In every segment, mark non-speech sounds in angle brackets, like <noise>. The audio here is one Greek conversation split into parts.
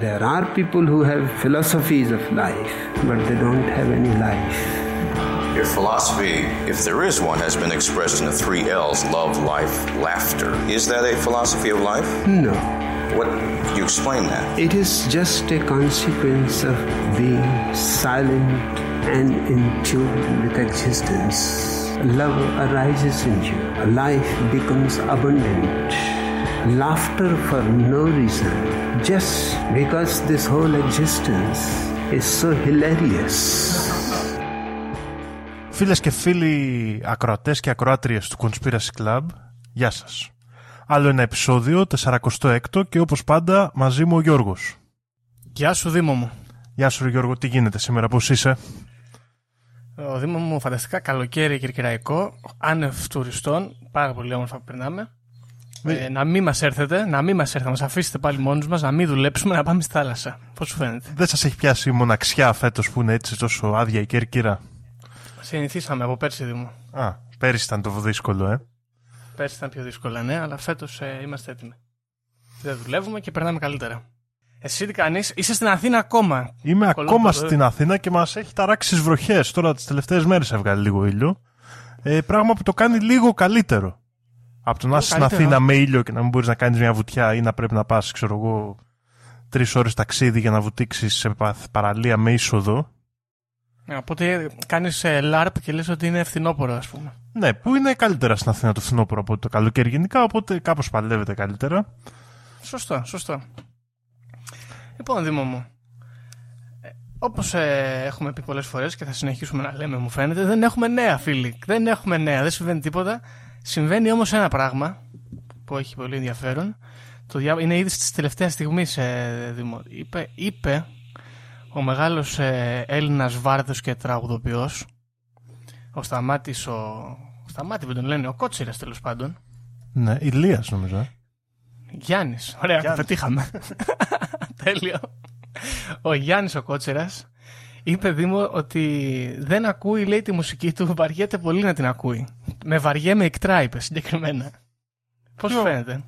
There are people who have philosophies of life, but they don't have any life. Your philosophy, if there is one, has been expressed in the three L's love, life, laughter. Is that a philosophy of life? No. What? You explain that? It is just a consequence of being silent and in tune with existence. Love arises in you. Life becomes abundant. Laughter for no reason. Just because this whole existence is so hilarious. Φίλες και φίλοι ακροατές και ακροάτριες του Conspiracy Club, γεια σας. Άλλο ένα επεισόδιο, 46ο και όπως πάντα μαζί μου ο Γιώργος. Γεια σου Δήμο μου. Γεια σου Γιώργο, τι γίνεται σήμερα, πώς είσαι; Ο Δήμο μου φανταστικά καλοκαίρι κυρκυραϊκό, άνευ τουριστών, πάρα πολύ όμορφα που περνάμε. Ε, να μην μας έρθετε, να μην μας έρθετε, να μας αφήσετε πάλι μόνους μας, να μην δουλέψουμε, να πάμε στη θάλασσα. Πώς σου φαίνεται; Δεν σας έχει πιάσει η μοναξιά φέτος που είναι έτσι τόσο άδεια η Κέρκυρα. Συνηθίσαμε από πέρσι Δήμο. Α, πέρυσι ήταν το δύσκολο, ε. Πέρσι ήταν πιο δύσκολα, ναι, αλλά φέτος ε, είμαστε έτοιμοι. Δεν δουλεύουμε και περνάμε καλύτερα. Εσύ τι κάνεις, είσαι στην Αθήνα ακόμα; Είμαι Κολλάω ακόμα το- στην Αθήνα και μας έχει ταράξει τις βροχές. Τώρα τις τελευταίες μέρες έβγαλε λίγο ήλιο. Ε, πράγμα που το κάνει λίγο καλύτερο. Από το να είσαι στην καλύτερο. Αθήνα με ήλιο και να μην μπορείς να κάνεις μια βουτιά ή να πρέπει να πας, ξέρω εγώ, τρεις ώρες ταξίδι για να βουτήξεις σε πα- παραλία με είσοδο. Ε, Οπότε κάνεις LARP και λες ότι είναι ευθυνόπορο, ας πούμε. Ναι, που είναι καλύτερα στην Αθήνα το φθινόπωρο από το καλοκαίρι γενικά, οπότε κάπως παλεύεται καλύτερα. Σωστό, σωστό. Λοιπόν, Δήμο μου, ε, όπως ε, έχουμε πει πολλές φορές και θα συνεχίσουμε να λέμε, μου φαίνεται, δεν έχουμε νέα, φίλοι. Δεν έχουμε νέα, δεν συμβαίνει τίποτα. Συμβαίνει όμως ένα πράγμα που έχει πολύ ενδιαφέρον. Το διά... Είναι ήδη στις τελευταίες στιγμής, ε, Δήμο. Είπε, είπε ο μεγάλος ε, Έλληνας βάρδος και τραγουδοποιός, ο Σταμάτης, ο... Σταμάτη που τον λένε, ο Κότσιρας τέλος πάντων, Ναι, Ηλίας νομίζω. ε. Γιάννης. Ωραία, το Γιάννης. πετύχαμε. <laughs> Τέλειο. Ο Γιάννης ο Κότσερα είπε Δήμο ότι δεν ακούει, λέει, τη μουσική του, βαριέται πολύ να την ακούει. Με βαριέμαι εκτρά, είπε συγκεκριμένα. Πώς Ποιο; φαίνεται;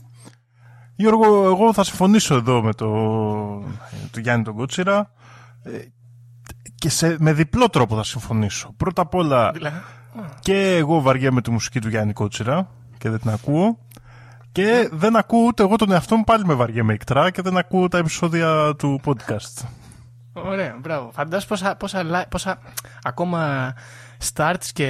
Γιώργο, εγώ θα συμφωνήσω εδώ με το, το Γιάννη τον Κότσιρα ε, και σε, με διπλό τρόπο θα συμφωνήσω. Πρώτα απ' όλα Δηλαδή, και εγώ βαριέμαι τη μουσική του Γιάννη Κότσιρα και δεν την ακούω και δεν ακούω ούτε εγώ τον εαυτό μου πάλι με βαριέμαι εκτρά και δεν ακούω τα επεισόδια του podcast. Ωραία, μπράβο. Φαντάζομαι πόσα, πόσα, li- πόσα ακόμα starts και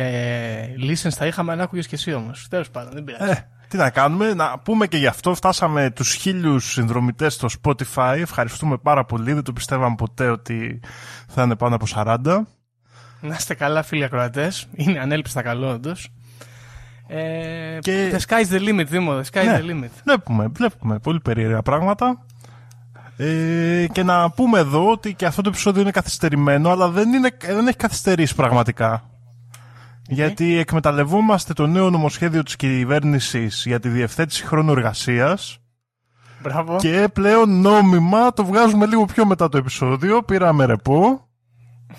listens θα είχαμε αν άκουγες και εσύ όμως. Τέλος πάντων, δεν πειράζει. Ε, τι να κάνουμε, να πούμε και γι' αυτό φτάσαμε τους χίλιους συνδρομητές στο Spotify. Ευχαριστούμε πάρα πολύ, δεν το πιστεύαμε ποτέ ότι θα είναι πάνω από 40. Να είστε καλά, φίλοι ακροατές. Είναι ανέλπιστα καλό, όντως. Ε, Και- The sky's the limit, Δήμο. The sky's Ναι. the limit. Βλέπουμε, βλέπουμε πολύ περίεργα πράγματα. Ε, και να πούμε εδώ ότι και αυτό το επεισόδιο είναι καθυστερημένο, αλλά δεν, είναι, δεν έχει καθυστερήσει πραγματικά. Γιατί εκμεταλλευόμαστε το νέο νομοσχέδιο της κυβέρνησης για τη διευθέτηση χρόνου εργασίας Μπράβο. και πλέον νόμιμα το βγάζουμε λίγο πιο μετά το επεισόδιο. Πήραμε ρεπό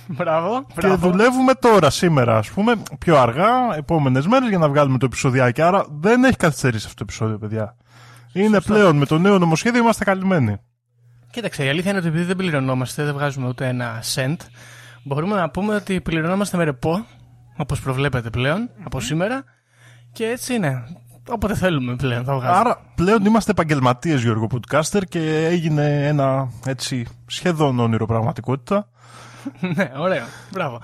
Μπράβο. και μπράβο. δουλεύουμε τώρα, σήμερα, ας πούμε, πιο αργά, επόμενες μέρες για να βγάλουμε το επεισοδιάκι. Άρα δεν έχει καθυστερήσει αυτό το επεισόδιο, παιδιά. Είναι πλέον με το νέο νομοσχέδιο είμαστε καλυμμένοι. Κοίταξε, η αλήθεια είναι ότι επειδή δεν πληρωνόμαστε, δεν βγάζουμε ούτε ένα cent, μπορούμε να πούμε ότι πληρωνόμαστε με ρεπό, όπως προβλέπετε πλέον, από σήμερα. Και έτσι είναι. Όποτε θέλουμε πλέον θα βγάζουμε. Άρα πλέον είμαστε επαγγελματίες, Γιώργο Podcaster, και έγινε ένα έτσι σχεδόν όνειρο πραγματικότητα. <laughs> ναι, ωραίο. Μπράβο.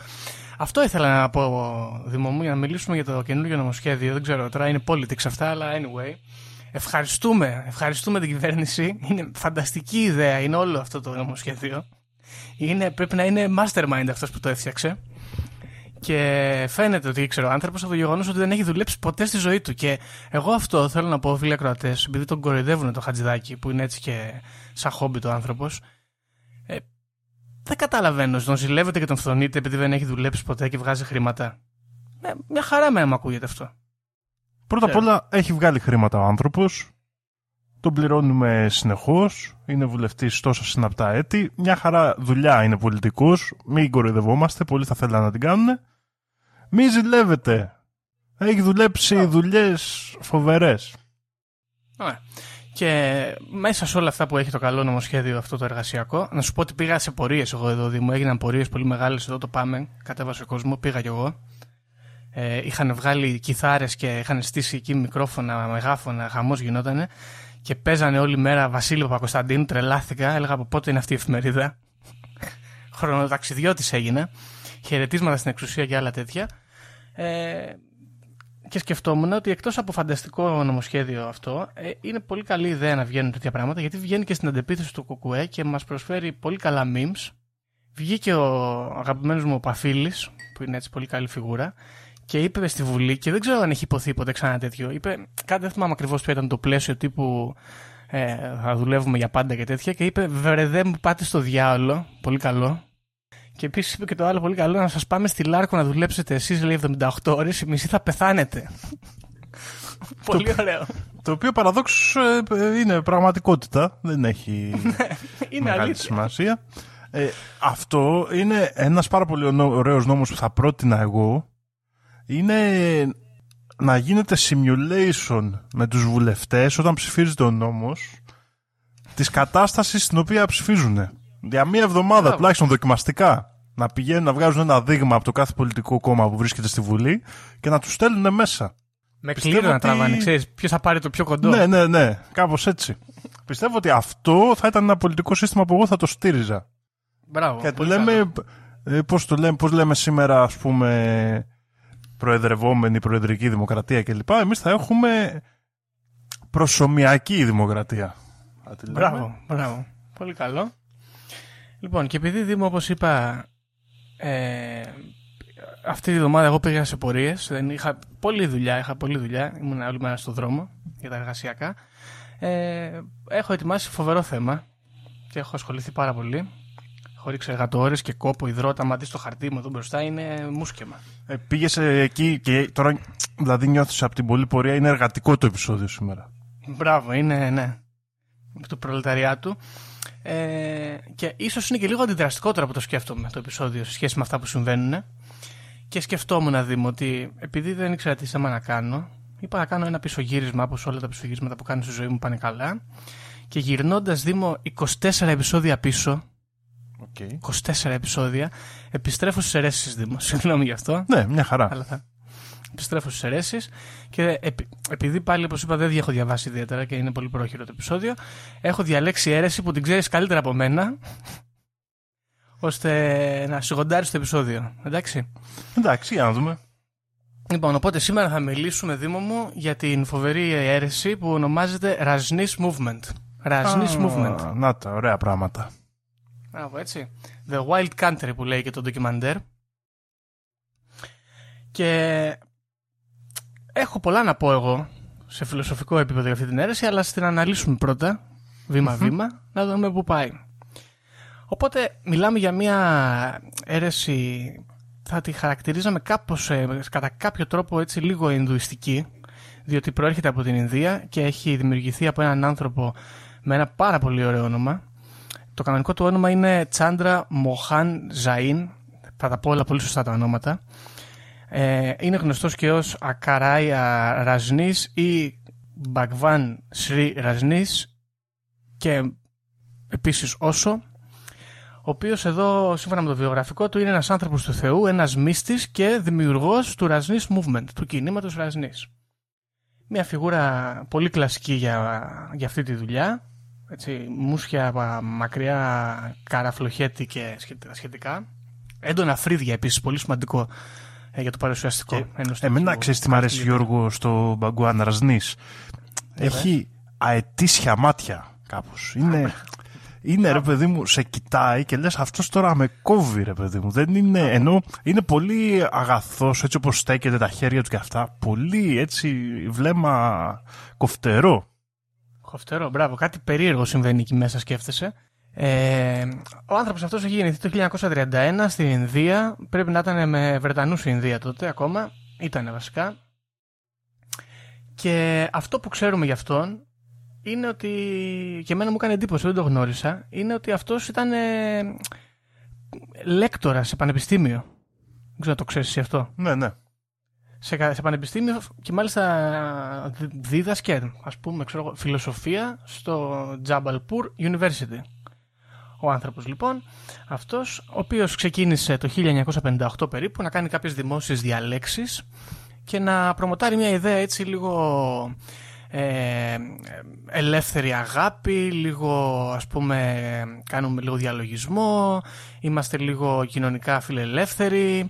Αυτό ήθελα να πω, Δημό μου, για να μιλήσουμε για το καινούργιο νομοσχέδιο. Δεν ξέρω, τώρα είναι politics αυτά, αλλά anyway. Ευχαριστούμε, ευχαριστούμε την κυβέρνηση. Είναι φανταστική ιδέα, είναι όλο αυτό το νομοσχέδιο. Είναι, πρέπει να είναι mastermind αυτός που το έφτιαξε. Και φαίνεται ότι ήξερε ο άνθρωπος από το γεγονός ότι δεν έχει δουλέψει ποτέ στη ζωή του. Και εγώ αυτό θέλω να πω, φίλοι ακροατές, επειδή τον κοροϊδεύουν το χατζηδάκι, που είναι έτσι και σαν χόμπι το άνθρωπος. Ε, δεν καταλαβαίνω. Τον ζηλεύετε και τον φθονείτε επειδή δεν έχει δουλέψει ποτέ και βγάζει χρήματα. Ε, μια χαρά με άμα ακούγεται αυτό. Πρώτα απ' Ξέρω. όλα έχει βγάλει χρήματα ο άνθρωπος. Τον πληρώνουμε συνεχώς. Είναι βουλευτής τόσα συναπτά έτη. Μια χαρά δουλειά είναι πολιτικό. Μην κοροϊδευόμαστε. Πολλοί θα θέλουν να την κάνουν. Μην ζηλεύετε. Έχει δουλέψει δουλειές φοβερές. Ωραία. Και μέσα σε όλα αυτά που έχει το καλό νομοσχέδιο αυτό το εργασιακό, να σου πω ότι πήγα σε πορείες εγώ εδώ, Δήμο. Έγιναν πορείες πολύ μεγάλες εδώ το Πάμε. Κατέβασε ο κόσμος, πήγα κι εγώ. Ε, είχαν βγάλει κιθάρες και είχαν στήσει εκεί μικρόφωνα, μεγάφωνα, χαμός γινότανε. Και παίζανε όλη μέρα Βασίλειο Παπακοσταντίνου, τρελάθηκα. Έλεγα από πότε είναι αυτή η εφημερίδα. <laughs> Χρονοταξιδιώτης έγινε. Χαιρετίσματα στην εξουσία και άλλα τέτοια. Ε, και σκεφτόμουν ότι εκτός από φανταστικό νομοσχέδιο αυτό, ε, είναι πολύ καλή ιδέα να βγαίνουν τέτοια πράγματα γιατί βγαίνει και στην αντεπίθεση του Κουκουέ και μας προσφέρει πολύ καλά memes. Βγήκε ο αγαπημένος μου ο Παφίλης, που είναι έτσι πολύ καλή φιγούρα, και είπε στη Βουλή, και δεν ξέρω αν έχει υποθεί ποτέ ξανά τέτοιο. Είπε, κάτι δεν θυμάμαι ακριβώς ποιο ήταν το πλαίσιο τύπου ε, θα δουλεύουμε για πάντα και τέτοια. Και είπε, Βερεδέ μου πάτε στο διάολο. Πολύ καλό. Και επίσης είπε και το άλλο πολύ καλό, να σας πάμε στη Λάρκο να δουλέψετε εσείς, λέει 78 ώρες, η μισή θα πεθάνετε. πολύ ωραίο. Το οποίο παραδόξως ε, είναι πραγματικότητα. Δεν έχει είναι μεγάλη αλήθεια. σημασία. Ε, αυτό είναι ένας πάρα πολύ ωραίος νόμος που θα πρότεινα εγώ. Είναι να γίνεται simulation με τους βουλευτές όταν ψηφίζεται ο νόμος της κατάστασης στην οποία ψηφίζουν. Για μία εβδομάδα Μπράβο. τουλάχιστον δοκιμαστικά. Να πηγαίνουν να βγάζουν ένα δείγμα από το κάθε πολιτικό κόμμα που βρίσκεται στη Βουλή και να τους στέλνουν μέσα. Με Πιστεύω κλήρο να ότι- τραβάνε, ξέρεις, ποιος θα πάρει το πιο κοντό. Ναι, ναι, ναι. Κάπως έτσι. Πιστεύω ότι αυτό θα ήταν ένα πολιτικό σύστημα που εγώ θα το στήριζα. Μπράβο. Και πολύ λέμε, καλό. ε, πώς, το λέμε, πώς λέμε σήμερα, ας πούμε, προεδρευόμενη προεδρική δημοκρατία κλπ. Εμείς θα έχουμε προσωμιακή δημοκρατία. Θα τη λέμε. Μπράβο, μπράβο. Πολύ καλό. Λοιπόν, και επειδή Δήμο, όπως είπα, ε, αυτή τη βδομάδα εγώ πήγα σε πορείες, δεν είχα πολλή δουλειά, είχα πολλή δουλειά, ήμουν όλη μέρα στο δρόμο για τα εργασιακά. Ε, έχω ετοιμάσει φοβερό θέμα και έχω ασχοληθεί πάρα πολύ. Έχω ρίξει εργατόρες και κόπο, υδρότα, άμα δεις το χαρτί μου εδώ μπροστά είναι μουσκεμα. Ε, πήγες ε, εκεί και τώρα, δηλαδή νιώθεις από την πολλή πορεία, είναι εργατικό το επεισόδιο σήμερα. Μπράβο, είναι, ναι. Του προλεταριάτου. Ε, και ίσως είναι και λίγο αντιδραστικότερο από το σκέφτομαι το επεισόδιο σε σχέση με αυτά που συμβαίνουν. Και σκεφτόμουν, Δήμο, ότι επειδή δεν ήξερα τι θέμα να κάνω, είπα να κάνω ένα πισωγύρισμα όπως όλα τα πισωγύρισματα που κάνω στη ζωή μου πάνε καλά. Και γυρνώντας, Δήμο, 24 επεισόδια πίσω, Okay. 24 επεισόδια, επιστρέφω στις αιρέσεις, Δήμο. <laughs> Συγγνώμη γι' αυτό. Ναι, μια χαρά. Αλλά θα επιστρέφω στις αιρέσεις. Και επει- επειδή πάλι, όπως είπα, δεν έχω διαβάσει ιδιαίτερα και είναι πολύ πρόχειρο το επεισόδιο, έχω διαλέξει αίρεση που την ξέρεις καλύτερα από μένα, <laughs> ώστε να σιγοντάρει το επεισόδιο. Εντάξει. Εντάξει, για να δούμε. Λοιπόν, οπότε σήμερα θα μιλήσουμε, Δήμο μου, για την φοβερή αίρεση που ονομάζεται Rajneesh Movement. Rajneesh Α, Movement. Να τα, ωραία πράγματα. Μπράβο, έτσι. The Wild Country που λέει και το ντοκιμαντέρ. Και έχω πολλά να πω εγώ σε φιλοσοφικό επίπεδο για αυτή την αίρεση, αλλά ας την αναλύσουμε πρώτα, βήμα-βήμα, να δούμε πού πάει. Οπότε μιλάμε για μια αίρεση, θα τη χαρακτηρίζαμε κάπως, ε, κατά κάποιο τρόπο έτσι λίγο ινδουιστική, διότι προέρχεται από την Ινδία και έχει δημιουργηθεί από έναν άνθρωπο με ένα πάρα πολύ ωραίο όνομα, το κανονικό του όνομα είναι Τσάντρα Μοχάν Ζαΐν. Θα τα πω όλα πολύ σωστά τα ονόματα. Ε, είναι γνωστός και ως Ακαράια Ραζνής ή Μπαγβάν Σρι Ραζνής και επίσης Όσο ο οποίος εδώ σύμφωνα με το βιογραφικό του είναι ένας άνθρωπος του Θεού, ένας μύστης και δημιουργός του Ραζνής Movement, του κινήματος Ραζνής. Μια φιγούρα πολύ κλασική για, για αυτή τη δουλειά έτσι, μουσια α, μακριά, καραφλοχέτη και σχετικά- σχετικά. Έντονα φρύδια επίσης, πολύ σημαντικό ε, για το παρουσιαστικό. Και ενός Εμένα τέτοιου ξέρεις τι μ' αρέσει, cast leader. Γιώργο, στο Μπαγκουάν Ρασνής. Έχει αετήσια μάτια κάπως. Είναι, είναι ρε παιδί μου, σε κοιτάει και λες αυτός τώρα με κόβει, ρε παιδί μου. Δεν είναι, ενώ είναι πολύ αγαθός έτσι όπως στέκεται τα χέρια του και αυτά. Πολύ έτσι βλέμμα κοφτερό. Χοφτερό, μπράβο. Κάτι περίεργο συμβαίνει εκεί μέσα, σκέφτεσαι. Ε, ο άνθρωπος αυτός έχει γεννηθεί το 1931 στην Ινδία. Πρέπει να ήταν με Βρετανούς η Ινδία τότε ακόμα. Ήτανε βασικά. Και αυτό που ξέρουμε γι' αυτόν είναι ότι. και εμένα μου έκανε εντύπωση, δεν το γνώρισα. Είναι ότι αυτός ήταν ε, λέκτορας σε πανεπιστήμιο. Δεν ξέρω αν το ξέρεις εσύ αυτό. Ναι, ναι. Σε, σε πανεπιστήμιο και μάλιστα δίδασκε, ας πούμε, ξέρω, φιλοσοφία στο Jabalpur University. Ο άνθρωπος λοιπόν, αυτός, ο οποίος ξεκίνησε το 1958 περίπου να κάνει κάποιες δημόσιες διαλέξεις και να προμοτάρει μια ιδέα έτσι λίγο ε, ελεύθερη αγάπη, λίγο ας πούμε κάνουμε λίγο διαλογισμό, είμαστε λίγο κοινωνικά φιλελεύθεροι.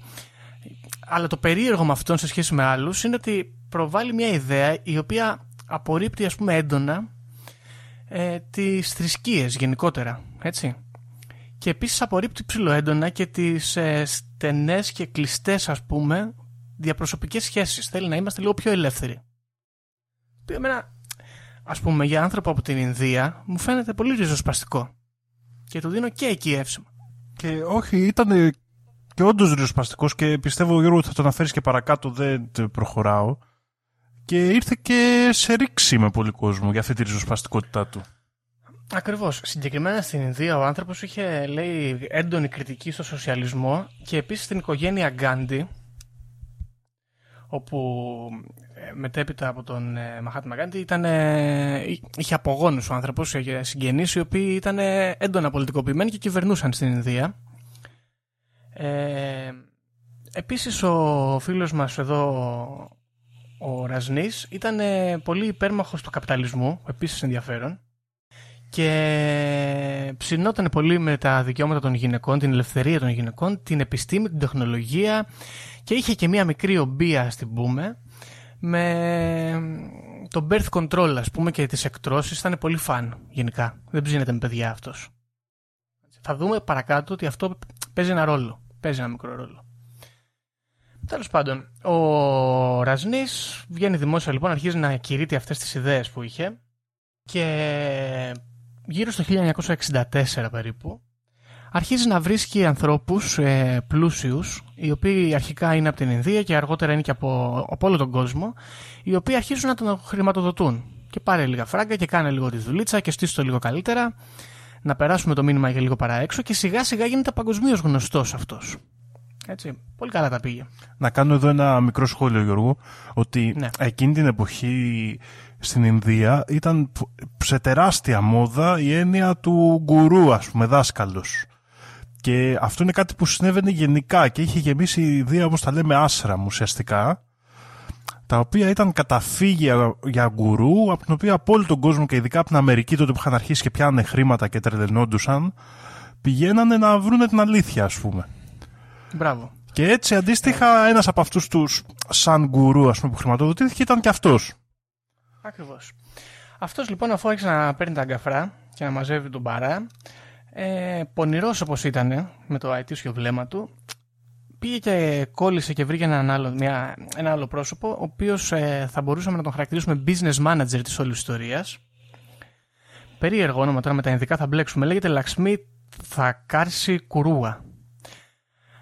Αλλά το περίεργο με αυτόν σε σχέση με άλλους είναι ότι προβάλλει μια ιδέα η οποία απορρίπτει ας πούμε έντονα ε, τις θρησκείες γενικότερα, έτσι. Και επίσης απορρίπτει ψηλοέντονα και τις ε, στενές και κλειστές ας πούμε διαπροσωπικές σχέσεις. Θέλει να είμαστε λίγο πιο ελεύθεροι. Εμένα, ας πούμε, για άνθρωπο από την Ινδία μου φαίνεται πολύ ριζοσπαστικό. Και το δίνω και εκεί εύσημα. Και όχι, ήταν και όντως ριζοσπαστικός και πιστεύω Γιώργο ότι θα το αναφέρει και παρακάτω, δεν προχωράω. Και ήρθε και σε ρήξη με πολύ κόσμο για αυτή τη ριζοσπαστικότητά του. Ακριβώς. Συγκεκριμένα στην Ινδία ο άνθρωπος είχε λέει έντονη κριτική στο σοσιαλισμό και επίσης στην οικογένεια Γκάντι, όπου ε, μετέπειτα από τον ε, Μαχάτμα Γκάντι ήταν, είχε απογόνους ο άνθρωπος, είχε συγγενείς οι οποίοι ήταν έντονα πολιτικοποιημένοι και κυβερνούσαν στην Ινδία. Ε, επίσης ο φίλος μας εδώ ο Ρασνής ήταν πολύ υπέρμαχος του καπιταλισμού, επίσης ενδιαφέρον και ψινόταν πολύ με τα δικαιώματα των γυναικών, την ελευθερία των γυναικών, την επιστήμη, την τεχνολογία και είχε και μία μικρή ομπία, στην πούμε, με το birth control, ας πούμε, και τις εκτρώσεις. Ήταν πολύ φαν, γενικά. Δεν ψήνεται με παιδιά αυτός. Θα δούμε παρακάτω ότι αυτό παίζει ένα ρόλο. Παίζει ένα μικρό ρόλο. Τέλος πάντων, ο Ραζνής βγαίνει δημόσια λοιπόν, αρχίζει να κηρύττει αυτές τις ιδέες που είχε και γύρω στο 1964 περίπου αρχίζει να βρίσκει ανθρώπους ε, πλούσιους, οι οποίοι αρχικά είναι από την Ινδία και αργότερα είναι και από, από όλο τον κόσμο, οι οποίοι αρχίζουν να τον χρηματοδοτούν. Και πάρε λίγα φράγκα και κάνε λίγο τη δουλίτσα και στήσει το λίγο καλύτερα, να περάσουμε το μήνυμα για λίγο παραέξω και σιγά σιγά γίνεται παγκοσμίως γνωστός αυτός. Έτσι, πολύ καλά τα πήγε. Να κάνω εδώ ένα μικρό σχόλιο, Γιώργο, ότι Ναι. εκείνη την εποχή στην Ινδία ήταν σε τεράστια μόδα η έννοια του γκουρού, ας πούμε, δάσκαλος. Και αυτό είναι κάτι που συνέβαινε γενικά και είχε γεμίσει η Ινδία, όπως τα λέμε, άσραμ ουσιαστικά, τα οποία ήταν καταφύγια για γκουρού, από την οποία από όλο τον κόσμο και ειδικά από την Αμερική τότε που είχαν αρχίσει και πιάνε χρήματα και τρελαινόντουσαν, πηγαίνανε να βρούνε την αλήθεια, ας πούμε. Μπράβο. Και έτσι αντίστοιχα ένας από αυτούς τους σαν γκουρού ας πούμε, που χρηματοδοτήθηκε ήταν και αυτός. Ακριβώς. Αυτός λοιπόν, αφού άρχισε να παίρνει τα αγκαφρά και να μαζεύει τον παρά, ε, πονηρός όπως ήταν με το αετήσιο βλέμμα του, πήγε και κόλλησε και βρήκε έναν άλλο, μια, ένα άλλο πρόσωπο, ο οποίος ε, θα μπορούσαμε να τον χαρακτηρίσουμε business manager της όλης ιστορίας. Περίεργο όνομα τώρα με τα ειδικά θα μπλέξουμε. Λέγεται Λαξμί Θακάρση Κουρούα.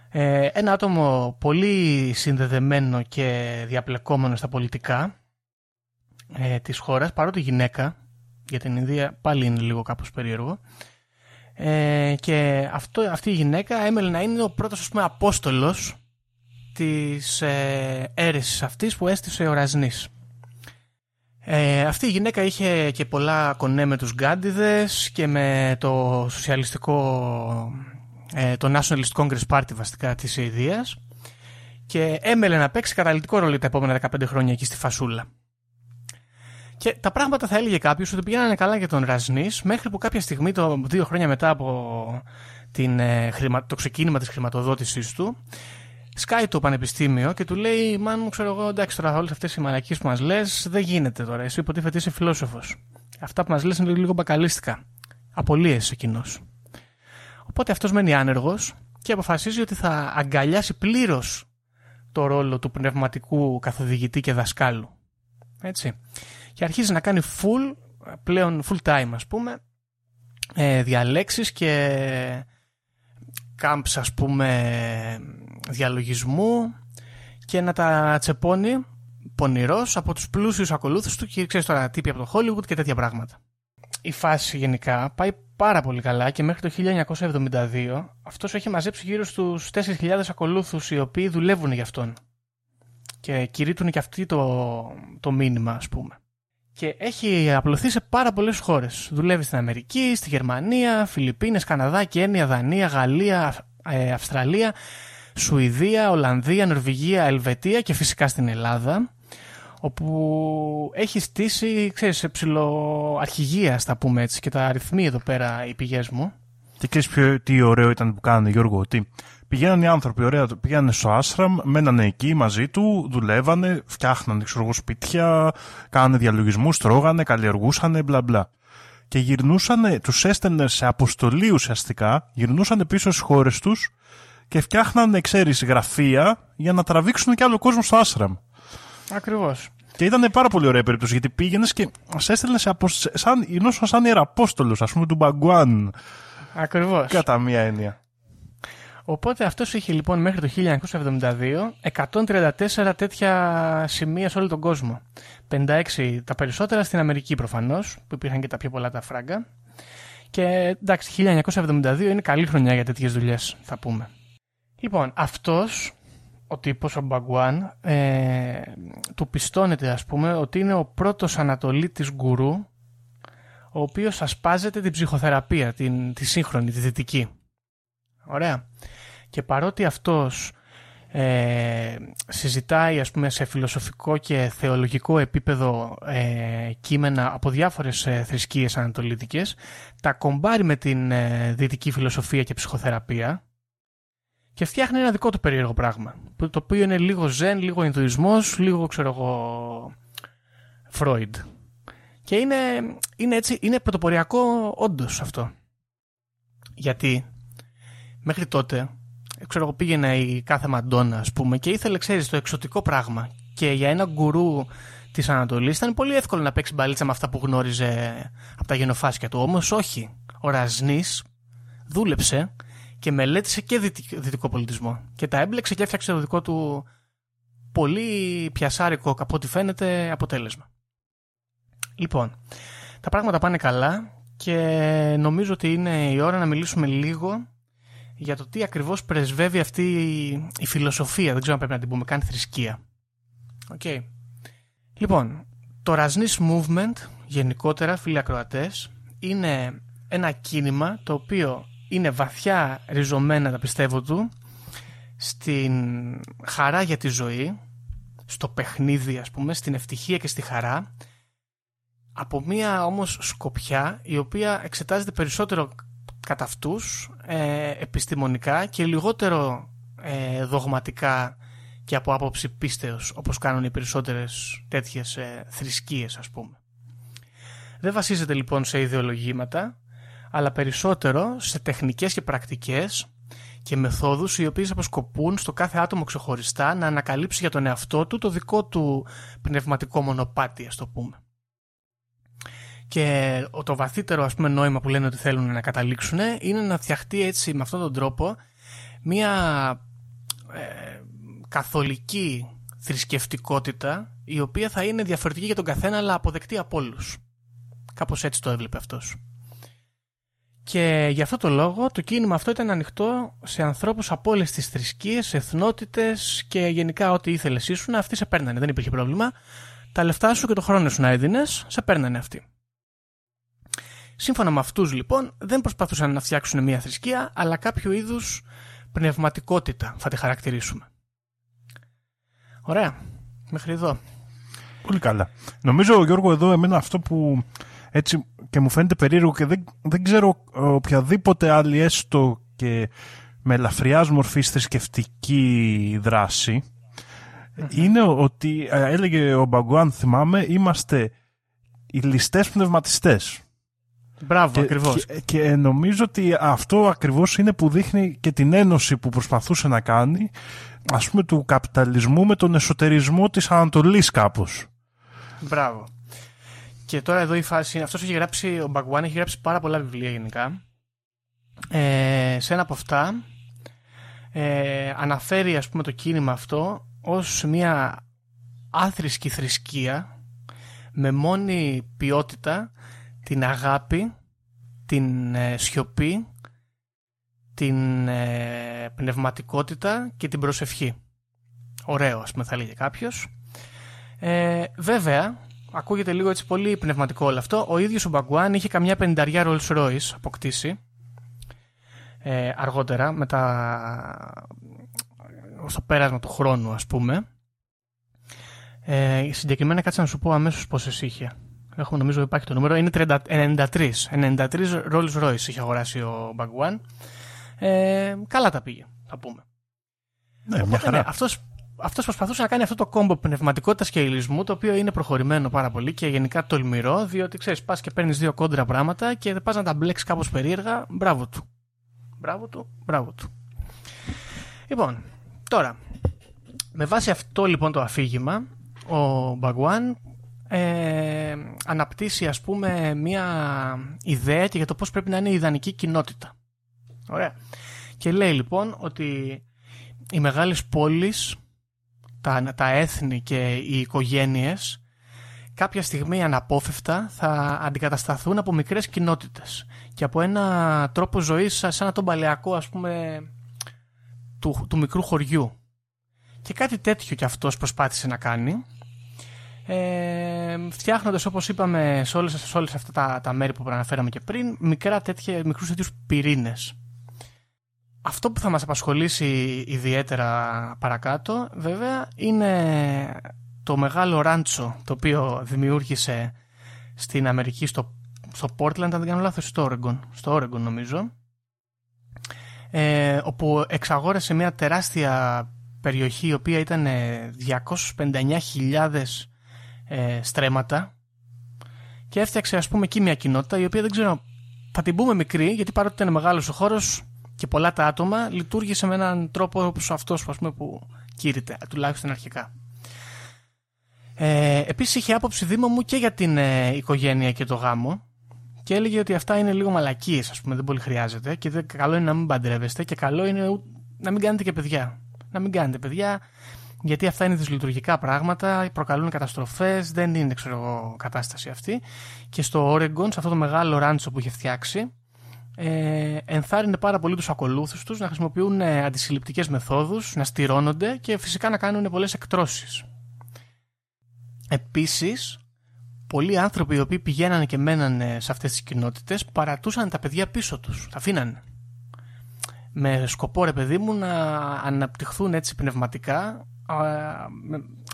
Ε, ένα άτομο πολύ συνδεδεμένο και διαπλεκόμενο στα πολιτικά ε, της χώρας, παρότι γυναίκα, για την Ινδία πάλι είναι λίγο κάπως περίεργο, ε, και αυτό, αυτή η γυναίκα έμελε να είναι ο πρώτος ας πούμε απόστολος της ε, αίρεσης αυτής που έστησε ο Ραζνής. Ε, αυτή η γυναίκα είχε και πολλά κονέ με τους Γκάντιδες και με το σοσιαλιστικό, ε, το Nationalist Congress Party βασικά της Ινδίας και έμελε να παίξει καταλητικό ρόλο τα επόμενα 15 χρόνια εκεί στη Φασούλα. Και τα πράγματα θα έλεγε κάποιος ότι πηγαίνανε καλά για τον Ραζνής, μέχρι που κάποια στιγμή, το δύο χρόνια μετά από την, ε, χρημα, το ξεκίνημα της χρηματοδότησής του, σκάει το πανεπιστήμιο και του λέει: Μάν μου, ξέρω εγώ, εντάξει τώρα όλες αυτές οι μαλακίες που μας λες, δεν γίνεται τώρα. Εσύ υποτίθεται είσαι φιλόσοφος. Αυτά που μας λες είναι λίγο μπακαλίστικα. Απολύε εκείνος. Οπότε αυτός μένει άνεργος και αποφασίζει ότι θα αγκαλιάσει πλήρως το ρόλο του πνευματικού καθοδηγητή και δασκάλου. Έτσι και αρχίζει να κάνει full, πλέον full time ας πούμε, ε, διαλέξεις και camps ας πούμε διαλογισμού και να τα τσεπώνει πονηρός από τους πλούσιους ακολούθους του και ξέρεις τώρα τύποι από το Hollywood και τέτοια πράγματα. Η φάση γενικά πάει πάρα πολύ καλά και μέχρι το 1972 αυτός έχει μαζέψει γύρω στους 4.000 ακολούθους οι οποίοι δουλεύουν για αυτόν. και κηρύττουν και αυτή το, το μήνυμα ας πούμε. Και έχει απλωθεί σε πάρα πολλές χώρες. Δουλεύει στην Αμερική, στη Γερμανία, Φιλιππίνες, Καναδά, Κένια, Δανία, Γαλλία, ε, Αυστραλία, Σουηδία, Ολλανδία, Νορβηγία, Ελβετία και φυσικά στην Ελλάδα όπου έχει στήσει, ξέρεις, σε ψηλοαρχηγία, στα πούμε έτσι, και τα αριθμεί εδώ πέρα οι πηγές μου. Και ξέρεις τι ωραίο ήταν που κάνανε, Γιώργο, ότι πηγαίνανε οι άνθρωποι, ωραία, πηγαίνανε στο Άσραμ, μένανε εκεί μαζί του, δουλεύανε, φτιάχνανε ξέρω, σπίτια, κάνανε διαλογισμούς, τρώγανε, καλλιεργούσανε, μπλα μπλα. Και γυρνούσαν, τους έστελνε σε αποστολή ουσιαστικά, γυρνούσαν πίσω στις χώρες τους και φτιάχνανε, ξέρεις, γραφεία για να τραβήξουν και άλλο κόσμο στο Άσραμ. Ακριβώς. Και ήταν πάρα πολύ ωραία περίπτωση γιατί πήγαινες και σε έστελνες σε αποσ... σαν, σαν ιεραπόστολος, ας πούμε, του Μπαγκουάν. Ακριβώς. Κατά μία έννοια. Οπότε αυτός είχε λοιπόν μέχρι το 1972 134 τέτοια σημεία σε όλο τον κόσμο. 56 τα περισσότερα στην Αμερική προφανώς, που υπήρχαν και τα πιο πολλά τα φράγκα. Και εντάξει, 1972 είναι καλή χρονιά για τέτοιες δουλειές, θα πούμε. Λοιπόν, αυτός, ο τύπος, ο Μπαγκουάν, ε, του πιστώνεται ας πούμε ότι είναι ο πρώτος ανατολίτης γκουρού ο οποίος ασπάζεται την ψυχοθεραπεία, την, τη σύγχρονη, τη δυτική. Ωραία. Και παρότι αυτός ε, συζητάει ας πούμε σε φιλοσοφικό και θεολογικό επίπεδο ε, κείμενα από διάφορες ε, θρησκείες ανατολίτικες, τα κομπάρει με την ε, δυτική φιλοσοφία και ψυχοθεραπεία και φτιάχνει ένα δικό του περίεργο πράγμα, το οποίο είναι λίγο ζεν, λίγο Ινδουισμός, λίγο ξέρω εγώ Φρόιντ. Και είναι, είναι έτσι, είναι πρωτοποριακό όντως αυτό. Γιατί μέχρι τότε, ξέρω εγώ πήγαινε η κάθε μαντόνα ας πούμε και ήθελε ξέρεις το εξωτικό πράγμα και για ένα γκουρού της Ανατολής ήταν πολύ εύκολο να παίξει μπαλίτσα με αυτά που γνώριζε από τα γενοφάσκια του. Όμως όχι. Ο Ραζνή δούλεψε και μελέτησε και δυτικό πολιτισμό. Και τα έμπλεξε και έφτιαξε το δικό του πολύ πιασάρικο, από ό,τι φαίνεται, αποτέλεσμα. Λοιπόν, τα πράγματα πάνε καλά και νομίζω ότι είναι η ώρα να μιλήσουμε λίγο για το τι ακριβώς πρεσβεύει αυτή η φιλοσοφία. Δεν ξέρω αν πρέπει να την πούμε καν θρησκεία. Okay. Λοιπόν, το Rajneesh Movement, γενικότερα, φίλοι ακροατές, είναι ένα κίνημα το οποίο είναι βαθιά ριζωμένα, τα πιστεύω του, στην χαρά για τη ζωή, στο παιχνίδι ας πούμε, στην ευτυχία και στη χαρά από μία όμως σκοπιά η οποία εξετάζεται περισσότερο κατά αυτούς ε, επιστημονικά και λιγότερο ε, δογματικά και από άποψη πίστεως όπως κάνουν οι περισσότερες τέτοιες ε, θρησκείες ας πούμε. Δεν βασίζεται λοιπόν σε ιδεολογήματα αλλά περισσότερο σε τεχνικές και πρακτικές και μεθόδους οι οποίες αποσκοπούν στο κάθε άτομο ξεχωριστά να ανακαλύψει για τον εαυτό του το δικό του πνευματικό μονοπάτι ας το πούμε. Και το βαθύτερο ας πούμε, νόημα που λένε ότι θέλουν να καταλήξουν είναι να φτιαχτεί έτσι με αυτόν τον τρόπο μια ε, καθολική θρησκευτικότητα η οποία θα είναι διαφορετική για τον καθένα αλλά αποδεκτή από όλους. Κάπως έτσι το έβλεπε αυτός. Και για αυτό το λόγο το κίνημα αυτό ήταν ανοιχτό σε ανθρώπους από όλες τις θρησκείες, εθνότητες και γενικά ό,τι ήθελες ήσουν, αυτοί σε παίρνανε, δεν υπήρχε πρόβλημα. Τα λεφτά σου και το χρόνο σου να έδινες, σε παίρνανε αυτοί. Σύμφωνα με αυτούς λοιπόν δεν προσπαθούσαν να φτιάξουν μια θρησκεία αλλά κάποιο είδους πνευματικότητα θα τη χαρακτηρίσουμε. Ωραία. Μέχρι εδώ. Πολύ καλά. Νομίζω Γιώργο εδώ εμένα αυτό που έτσι και μου φαίνεται περίεργο και δεν, δεν ξέρω οποιαδήποτε άλλη έστω και με ελαφριάς μορφής θρησκευτική είναι ότι ε, έλεγε ο Μπαγκουάν θυμάμαι είμαστε οι ληστές πνευματιστές. Μπράβο, ακριβώς. Και, και, νομίζω ότι αυτό ακριβώς είναι που δείχνει και την ένωση που προσπαθούσε να κάνει ας πούμε του καπιταλισμού με τον εσωτερισμό της Ανατολής κάπως. Μπράβο. Και τώρα εδώ η φάση είναι, αυτός έχει γράψει, ο Μπαγκουάν έχει γράψει πάρα πολλά βιβλία γενικά. Ε, σε ένα από αυτά ε, αναφέρει ας πούμε το κίνημα αυτό ως μια άθρησκη θρησκεία με μόνη ποιότητα την αγάπη, την ε, σιωπή, την ε, πνευματικότητα και την προσευχή. ωραίο, ας πούμε, θα λέγε κάποιος. Ε, βέβαια, ακούγεται λίγο έτσι πολύ πνευματικό όλο αυτό. Ο ίδιος ο Μπαγκουάν είχε καμιά πενταριά Rolls Royce αποκτήσει ε, αργότερα, με τα... στο πέρασμα του χρόνου, ας πούμε. Ε, συγκεκριμένα κάτσε να σου πω αμέσως πόσες είχε. Έχω νομίζω υπάρχει το νούμερο. Είναι 30, 93. 93 Rolls Royce είχε αγοράσει ο Μπαγκουάν. Ε, καλά τα πήγε, θα πούμε. Ναι, μια χαρά. Ναι, αυτός, αυτός προσπαθούσε να κάνει αυτό το κόμπο πνευματικότητας και υλισμού, το οποίο είναι προχωρημένο πάρα πολύ και γενικά τολμηρό, διότι ξέρεις, πας και παίρνεις δύο κόντρα πράγματα και πας να τα μπλέξεις κάπως περίεργα, μπράβο του. Μπράβο του, μπράβο του. Λοιπόν, τώρα, με βάση αυτό λοιπόν το αφήγημα, ο Μπαγκουάν ε, αναπτύσσει ας πούμε μια ιδέα και για το πώς πρέπει να είναι η ιδανική κοινότητα. Ωραία. Και λέει λοιπόν ότι οι μεγάλες πόλεις, τα, τα έθνη και οι οικογένειες κάποια στιγμή αναπόφευκτα θα αντικατασταθούν από μικρές κοινότητες και από ένα τρόπο ζωής σαν τον παλαιακό ας πούμε του, του μικρού χωριού. Και κάτι τέτοιο κι αυτός προσπάθησε να κάνει ε, φτιάχνοντας όπως είπαμε σε όλες, σε όλες αυτά τα, τα μέρη που προαναφέραμε και πριν μικρά τέτοια, μικρούς τέτοιους πυρήνες. Αυτό που θα μας απασχολήσει ιδιαίτερα παρακάτω βέβαια είναι το μεγάλο ράντσο το οποίο δημιούργησε στην Αμερική στο, στο Portland αν δεν κάνω λάθος στο Oregon, στο Oregon νομίζω ε, όπου εξαγόρασε μια τεράστια περιοχή η οποία ήταν 259.000 ε, στρέμματα και έφτιαξε ας πούμε εκεί μια κοινότητα η οποία δεν ξέρω θα την πούμε μικρή γιατί παρότι ήταν μεγάλος ο χώρος και πολλά τα άτομα λειτουργήσε με έναν τρόπο όπως αυτός ας πούμε, που κήρυτε τουλάχιστον αρχικά. Ε, επίσης είχε άποψη δήμο μου και για την ε, οικογένεια και το γάμο και έλεγε ότι αυτά είναι λίγο μαλακίες ας πούμε δεν πολύ χρειάζεται και δεν, καλό είναι να μην παντρεύεστε και καλό είναι να μην κάνετε και παιδιά. Να μην κάνετε παιδιά γιατί αυτά είναι δυσλειτουργικά πράγματα, προκαλούν καταστροφές, δεν είναι ξέρω, κατάσταση αυτή. Και στο Oregon, σε αυτό το μεγάλο ράντσο που είχε φτιάξει, ε, ενθάρρυνε πάρα πολύ τους ακολούθους τους να χρησιμοποιούν ε, αντισυλληπτικές μεθόδους, να στηρώνονται και φυσικά να κάνουν πολλές εκτρώσεις. Επίσης, πολλοί άνθρωποι οι οποίοι πηγαίνανε και μένανε σε αυτές τις κοινότητες παρατούσαν τα παιδιά πίσω τους, τα αφήνανε. Με σκοπό ρε παιδί μου να αναπτυχθούν έτσι πνευματικά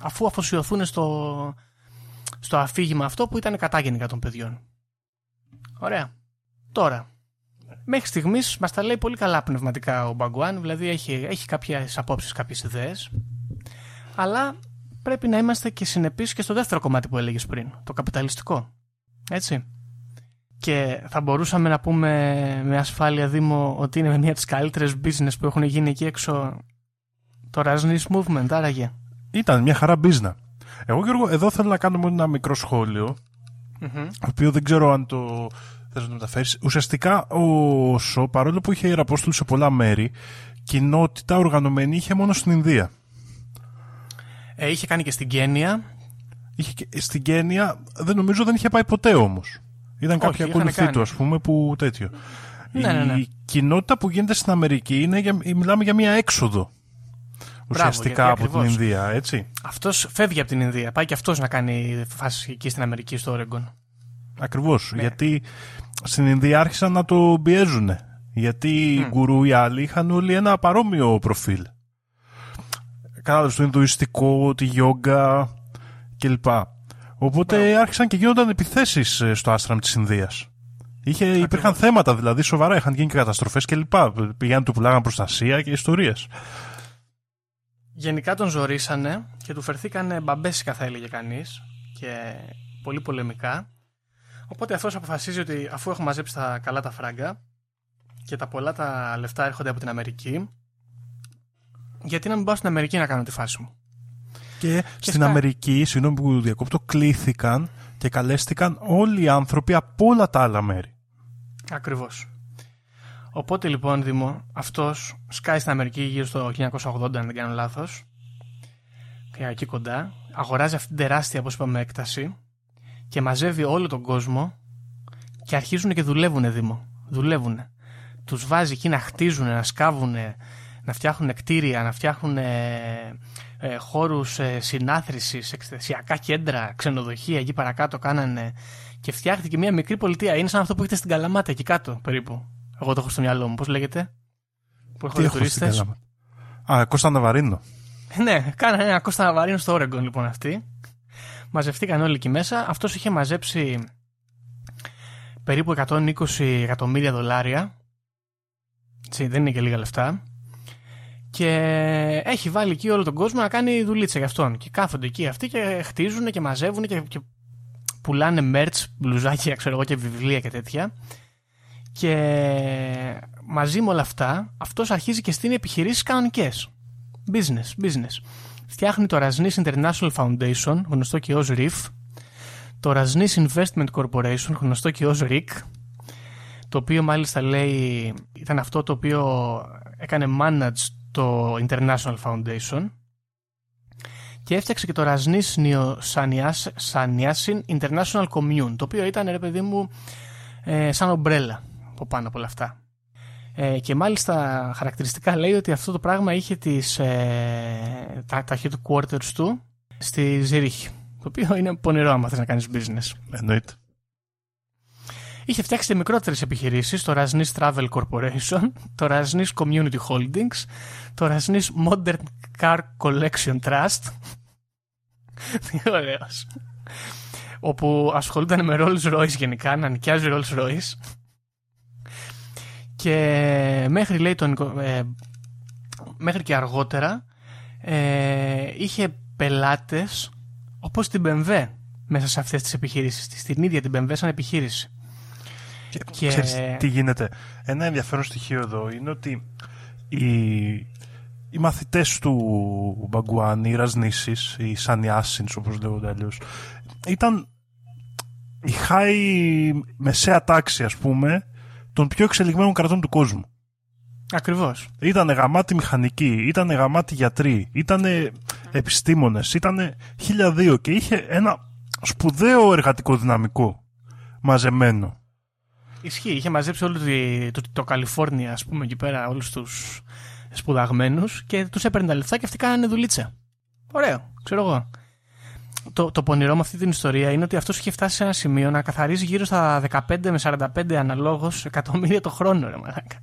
αφού αφοσιωθούν στο, στο αφήγημα αυτό που ήταν κατάγεννηκα των παιδιών. Ωραία. Τώρα, μέχρι στιγμής μας τα λέει πολύ καλά πνευματικά ο Μπαγκουάν, δηλαδή έχει, έχει κάποιες απόψεις, κάποιες ιδέες. Αλλά πρέπει να είμαστε και συνεπείς και στο δεύτερο κομμάτι που έλεγες πριν, το καπιταλιστικό. Έτσι. Και θα μπορούσαμε να πούμε με ασφάλεια Δήμο ότι είναι μια από τις καλύτερες business που έχουν γίνει εκεί έξω το Rajneesh Movement, άραγε. Ήταν μια χαρά business. Εγώ Γιώργο, εδώ θέλω να κάνω μόνο ένα μικρό σχόλιο, mm-hmm. το οποίο δεν ξέρω αν το θες να το μεταφέρεις. Ουσιαστικά ο Σο, παρόλο που είχε ιεραπόστολου σε πολλά μέρη, κοινότητα οργανωμένη είχε μόνο στην Ινδία. Ε, είχε κάνει και στην Κένια. Είχε, στην Κένια δεν νομίζω δεν είχε πάει ποτέ όμως. Ήταν κάποια ακολουθή του, ας πούμε, που τέτοιο. Ναι, ναι, ναι. Η κοινότητα που γίνεται στην Αμερική είναι για, μιλάμε για μια έξοδο ουσιαστικά από την Ινδία, έτσι. Αυτός φεύγει από την Ινδία. Πάει και αυτός να κάνει φάση εκεί στην Αμερική, στο Όρεγκον. Ακριβώς. Ναι. Γιατί στην Ινδία άρχισαν να το πιέζουν. Γιατί mm. οι γκουρού οι άλλοι είχαν όλοι ένα παρόμοιο προφίλ. Κατάλαβες το Ινδουιστικό, τη γιόγκα κλπ. Οπότε άρχισαν και γίνονταν επιθέσεις ε, στο άστραμ της Ινδίας. Είχε, υπήρχαν θέματα δηλαδή σοβαρά, είχαν γίνει και καταστροφές κλπ. Πηγαίνουν του πουλάγαν προστασία και ιστορίες. Γενικά τον ζορίσανε και του φερθήκανε μπαμπέσικα θα έλεγε κανείς και πολύ πολεμικά. Οπότε αυτός αποφασίζει ότι αφού έχω μαζέψει τα καλά τα φράγκα και τα πολλά τα λεφτά έρχονται από την Αμερική γιατί να μην πάω στην Αμερική να κάνω τη φάση μου. Και, στην Αμερική, συγγνώμη που διακόπτω, κλήθηκαν και καλέστηκαν όλοι οι άνθρωποι από όλα τα άλλα μέρη. Ακριβώς. Οπότε λοιπόν, Δήμο, αυτός σκάει στην Αμερική γύρω στο 1980, αν δεν κάνω λάθος. Και εκεί κοντά. Αγοράζει αυτή την τεράστια, όπως είπαμε, έκταση και μαζεύει όλο τον κόσμο και αρχίζουν και δουλεύουν, Δήμο. Δουλεύουν. Τους βάζει εκεί να χτίζουν, να σκάβουν, να φτιάχνουν κτίρια, να φτιάχνουν ε, χώρους ε, συνάθρησης, εκστασιακά κέντρα, ξενοδοχεία, εκεί παρακάτω κάνανε και φτιάχτηκε μια μικρή πολιτεία. Είναι σαν αυτό που έχετε στην Καλαμάτα, εκεί κάτω περίπου. Εγώ το έχω στο μυαλό μου. Πώς λέγεται; Που Τι έχω στην Καλαμάτα. Α, Κώστα Ναβαρίνο. ναι, κάνανε ένα Κώστα Ναβαρίνο στο Όρεγκον λοιπόν αυτοί. Μαζευτήκαν όλοι εκεί μέσα. Αυτός είχε μαζέψει περίπου 120 εκατομμύρια δολάρια. Έτσι, δεν είναι και λίγα λεφτά. Και έχει βάλει εκεί όλο τον κόσμο να κάνει δουλίτσα για αυτόν. Και κάθονται εκεί αυτοί και χτίζουν και μαζεύουν και, και πουλάνε merch, μπλουζάκια, ξέρω εγώ, και βιβλία και τέτοια. Και μαζί με όλα αυτά, αυτός αρχίζει και στείνει επιχειρήσεις κανονικές. Business, business. Φτιάχνει το Rajneesh International Foundation, γνωστό και ως RIF, το Rajneesh Investment Corporation, γνωστό και ως RIC, το οποίο μάλιστα λέει ήταν αυτό το οποίο έκανε manage το International Foundation και έφτιαξε και το Rajneesh Neo Sannyasin International Commune, το οποίο ήταν, ρε παιδί μου, ε, σαν ομπρέλα από πάνω από όλα αυτά. Ε, και μάλιστα χαρακτηριστικά λέει ότι αυτό το πράγμα είχε τις, ε, τα, τα headquarters του στη Ζήριχη. Το οποίο είναι πονηρό άμα θες να κάνεις business. Εννοείται. Είχε φτιάξει και μικρότερες επιχειρήσεις, το Rajneesh Travel Corporation, το Rajneesh Community Holdings, το Rajneesh Modern Car Collection Trust. Τι ωραίος. Όπου ασχολούνταν με Rolls Royce γενικά, να νοικιάζει Rolls Royce. Και μέχρι λέει τον, ε, μέχρι και αργότερα ε, είχε πελάτες όπως την BMW μέσα σε αυτές τις επιχειρήσεις της, την ίδια την BMW σαν επιχείρηση. Και, και... Ξέρεις τι γίνεται. Ένα ενδιαφέρον στοιχείο εδώ είναι ότι οι, οι μαθητές του Μπαγκουάν, οι Ρασνήσεις, οι Σανιάσινς όπως λέγονται αλλιώς, ήταν η high μεσαία τάξη ας πούμε των πιο εξελιγμένων κρατών του κόσμου. Ακριβώς. Ήτανε γαμάτι μηχανικοί, ήτανε γαμάτι γιατροί, ήτανε επιστήμονες, ήτανε χίλια δύο και είχε ένα σπουδαίο εργατικό δυναμικό μαζεμένο. Ισχύει, είχε μαζέψει όλο το, το, το Καλιφόρνια, ας πούμε, εκεί πέρα, όλους τους σπουδαγμένους και τους έπαιρνε τα λεφτά και αυτοί κάνανε δουλίτσα. Ωραίο, ξέρω εγώ. Το, το πονηρό με αυτή την ιστορία είναι ότι αυτός είχε φτάσει σε ένα σημείο να καθαρίζει γύρω στα 15 με 45 αναλόγως εκατομμύρια το χρόνο, ρε μαλάκα.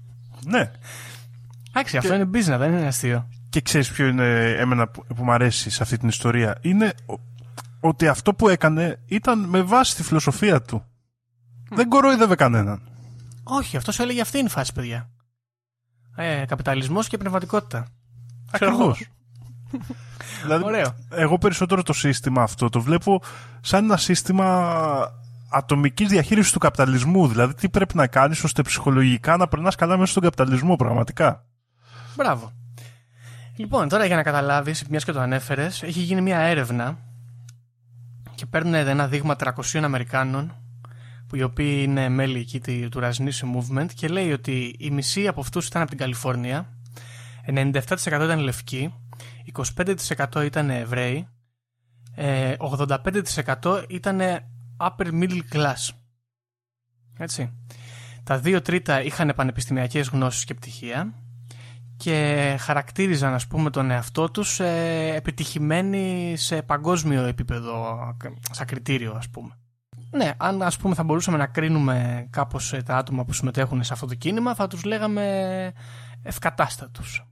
Ναι. Εντάξει, αυτό είναι business, δεν είναι αστείο. Και ξέρεις ποιο είναι εμένα που, που μου αρέσει σε αυτή την ιστορία; Είναι ότι αυτό που έκανε ήταν με βάση τη φιλοσοφία του. Δεν κοροϊδεύε κανέναν. Όχι, αυτός σου έλεγε αυτή είναι η φάση, παιδιά. Ε, Καπιταλισμός και πνευματικότητα. Ακριβώς. Δηλαδή, Ωραίο. Εγώ περισσότερο το σύστημα αυτό το βλέπω σαν ένα σύστημα ατομικής διαχείρισης του καπιταλισμού. Δηλαδή, τι πρέπει να κάνεις ώστε ψυχολογικά να περνάς καλά μέσα στον καπιταλισμό, πραγματικά. Μπράβο. Λοιπόν, τώρα για να καταλάβεις, μιας και το ανέφερες, έχει γίνει μια έρευνα και παίρνουν ένα δείγμα 300 Αμερικάνων που οι οποίοι είναι μέλη εκεί του Rajneesh Movement και λέει ότι η μισή από αυτούς ήταν από την Καλιφόρνια, 97% ήταν λευκοί, 25% ήταν Εβραίοι, 85% ήταν upper middle class. Έτσι. Τα δύο τρίτα είχαν πανεπιστημιακές γνώσεις και πτυχία και χαρακτήριζαν ας πούμε τον εαυτό τους ε, επιτυχημένοι σε παγκόσμιο επίπεδο σαν κριτήριο ας πούμε. Ναι, αν ας πούμε θα μπορούσαμε να κρίνουμε κάπως ε, τα άτομα που συμμετέχουν σε αυτό το κίνημα θα τους λέγαμε ευκατάστατους.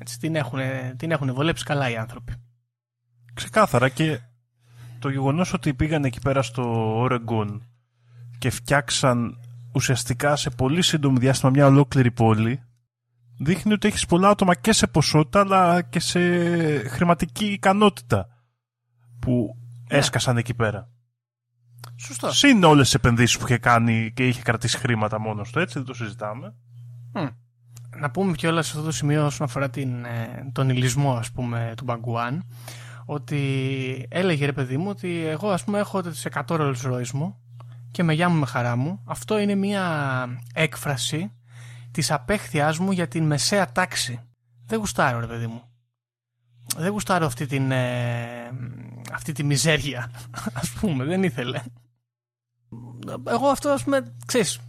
Έτσι, την έχουν, την έχουν βολέψει καλά οι άνθρωποι. Ξεκάθαρα και το γεγονός ότι πήγαν εκεί πέρα στο Oregon και φτιάξαν ουσιαστικά σε πολύ σύντομο διάστημα μια ολόκληρη πόλη δείχνει ότι έχεις πολλά άτομα και σε ποσότητα αλλά και σε χρηματική ικανότητα που ναι. έσκασαν εκεί πέρα. Σωστό. Συν όλες τις επενδύσεις που είχε κάνει και είχε κρατήσει χρήματα μόνος του, έτσι δεν το συζητάμε. Να πούμε κιόλας σε αυτό το σημείο όσον αφορά την, ε, τον ηλισμό ας πούμε του Μπαγκουάν ότι έλεγε ρε παιδί μου ότι εγώ ας πούμε έχω τις 100 Rolls Royce μου και με γεια μου με χαρά μου αυτό είναι μια έκφραση της απέχθειάς μου για την μεσαία τάξη. Δεν γουστάρω ρε παιδί μου. Δεν γουστάρω αυτή την ε, αυτή τη μιζέρια <laughs> ας πούμε δεν ήθελε. Εγώ αυτό ας πούμε ξέρεις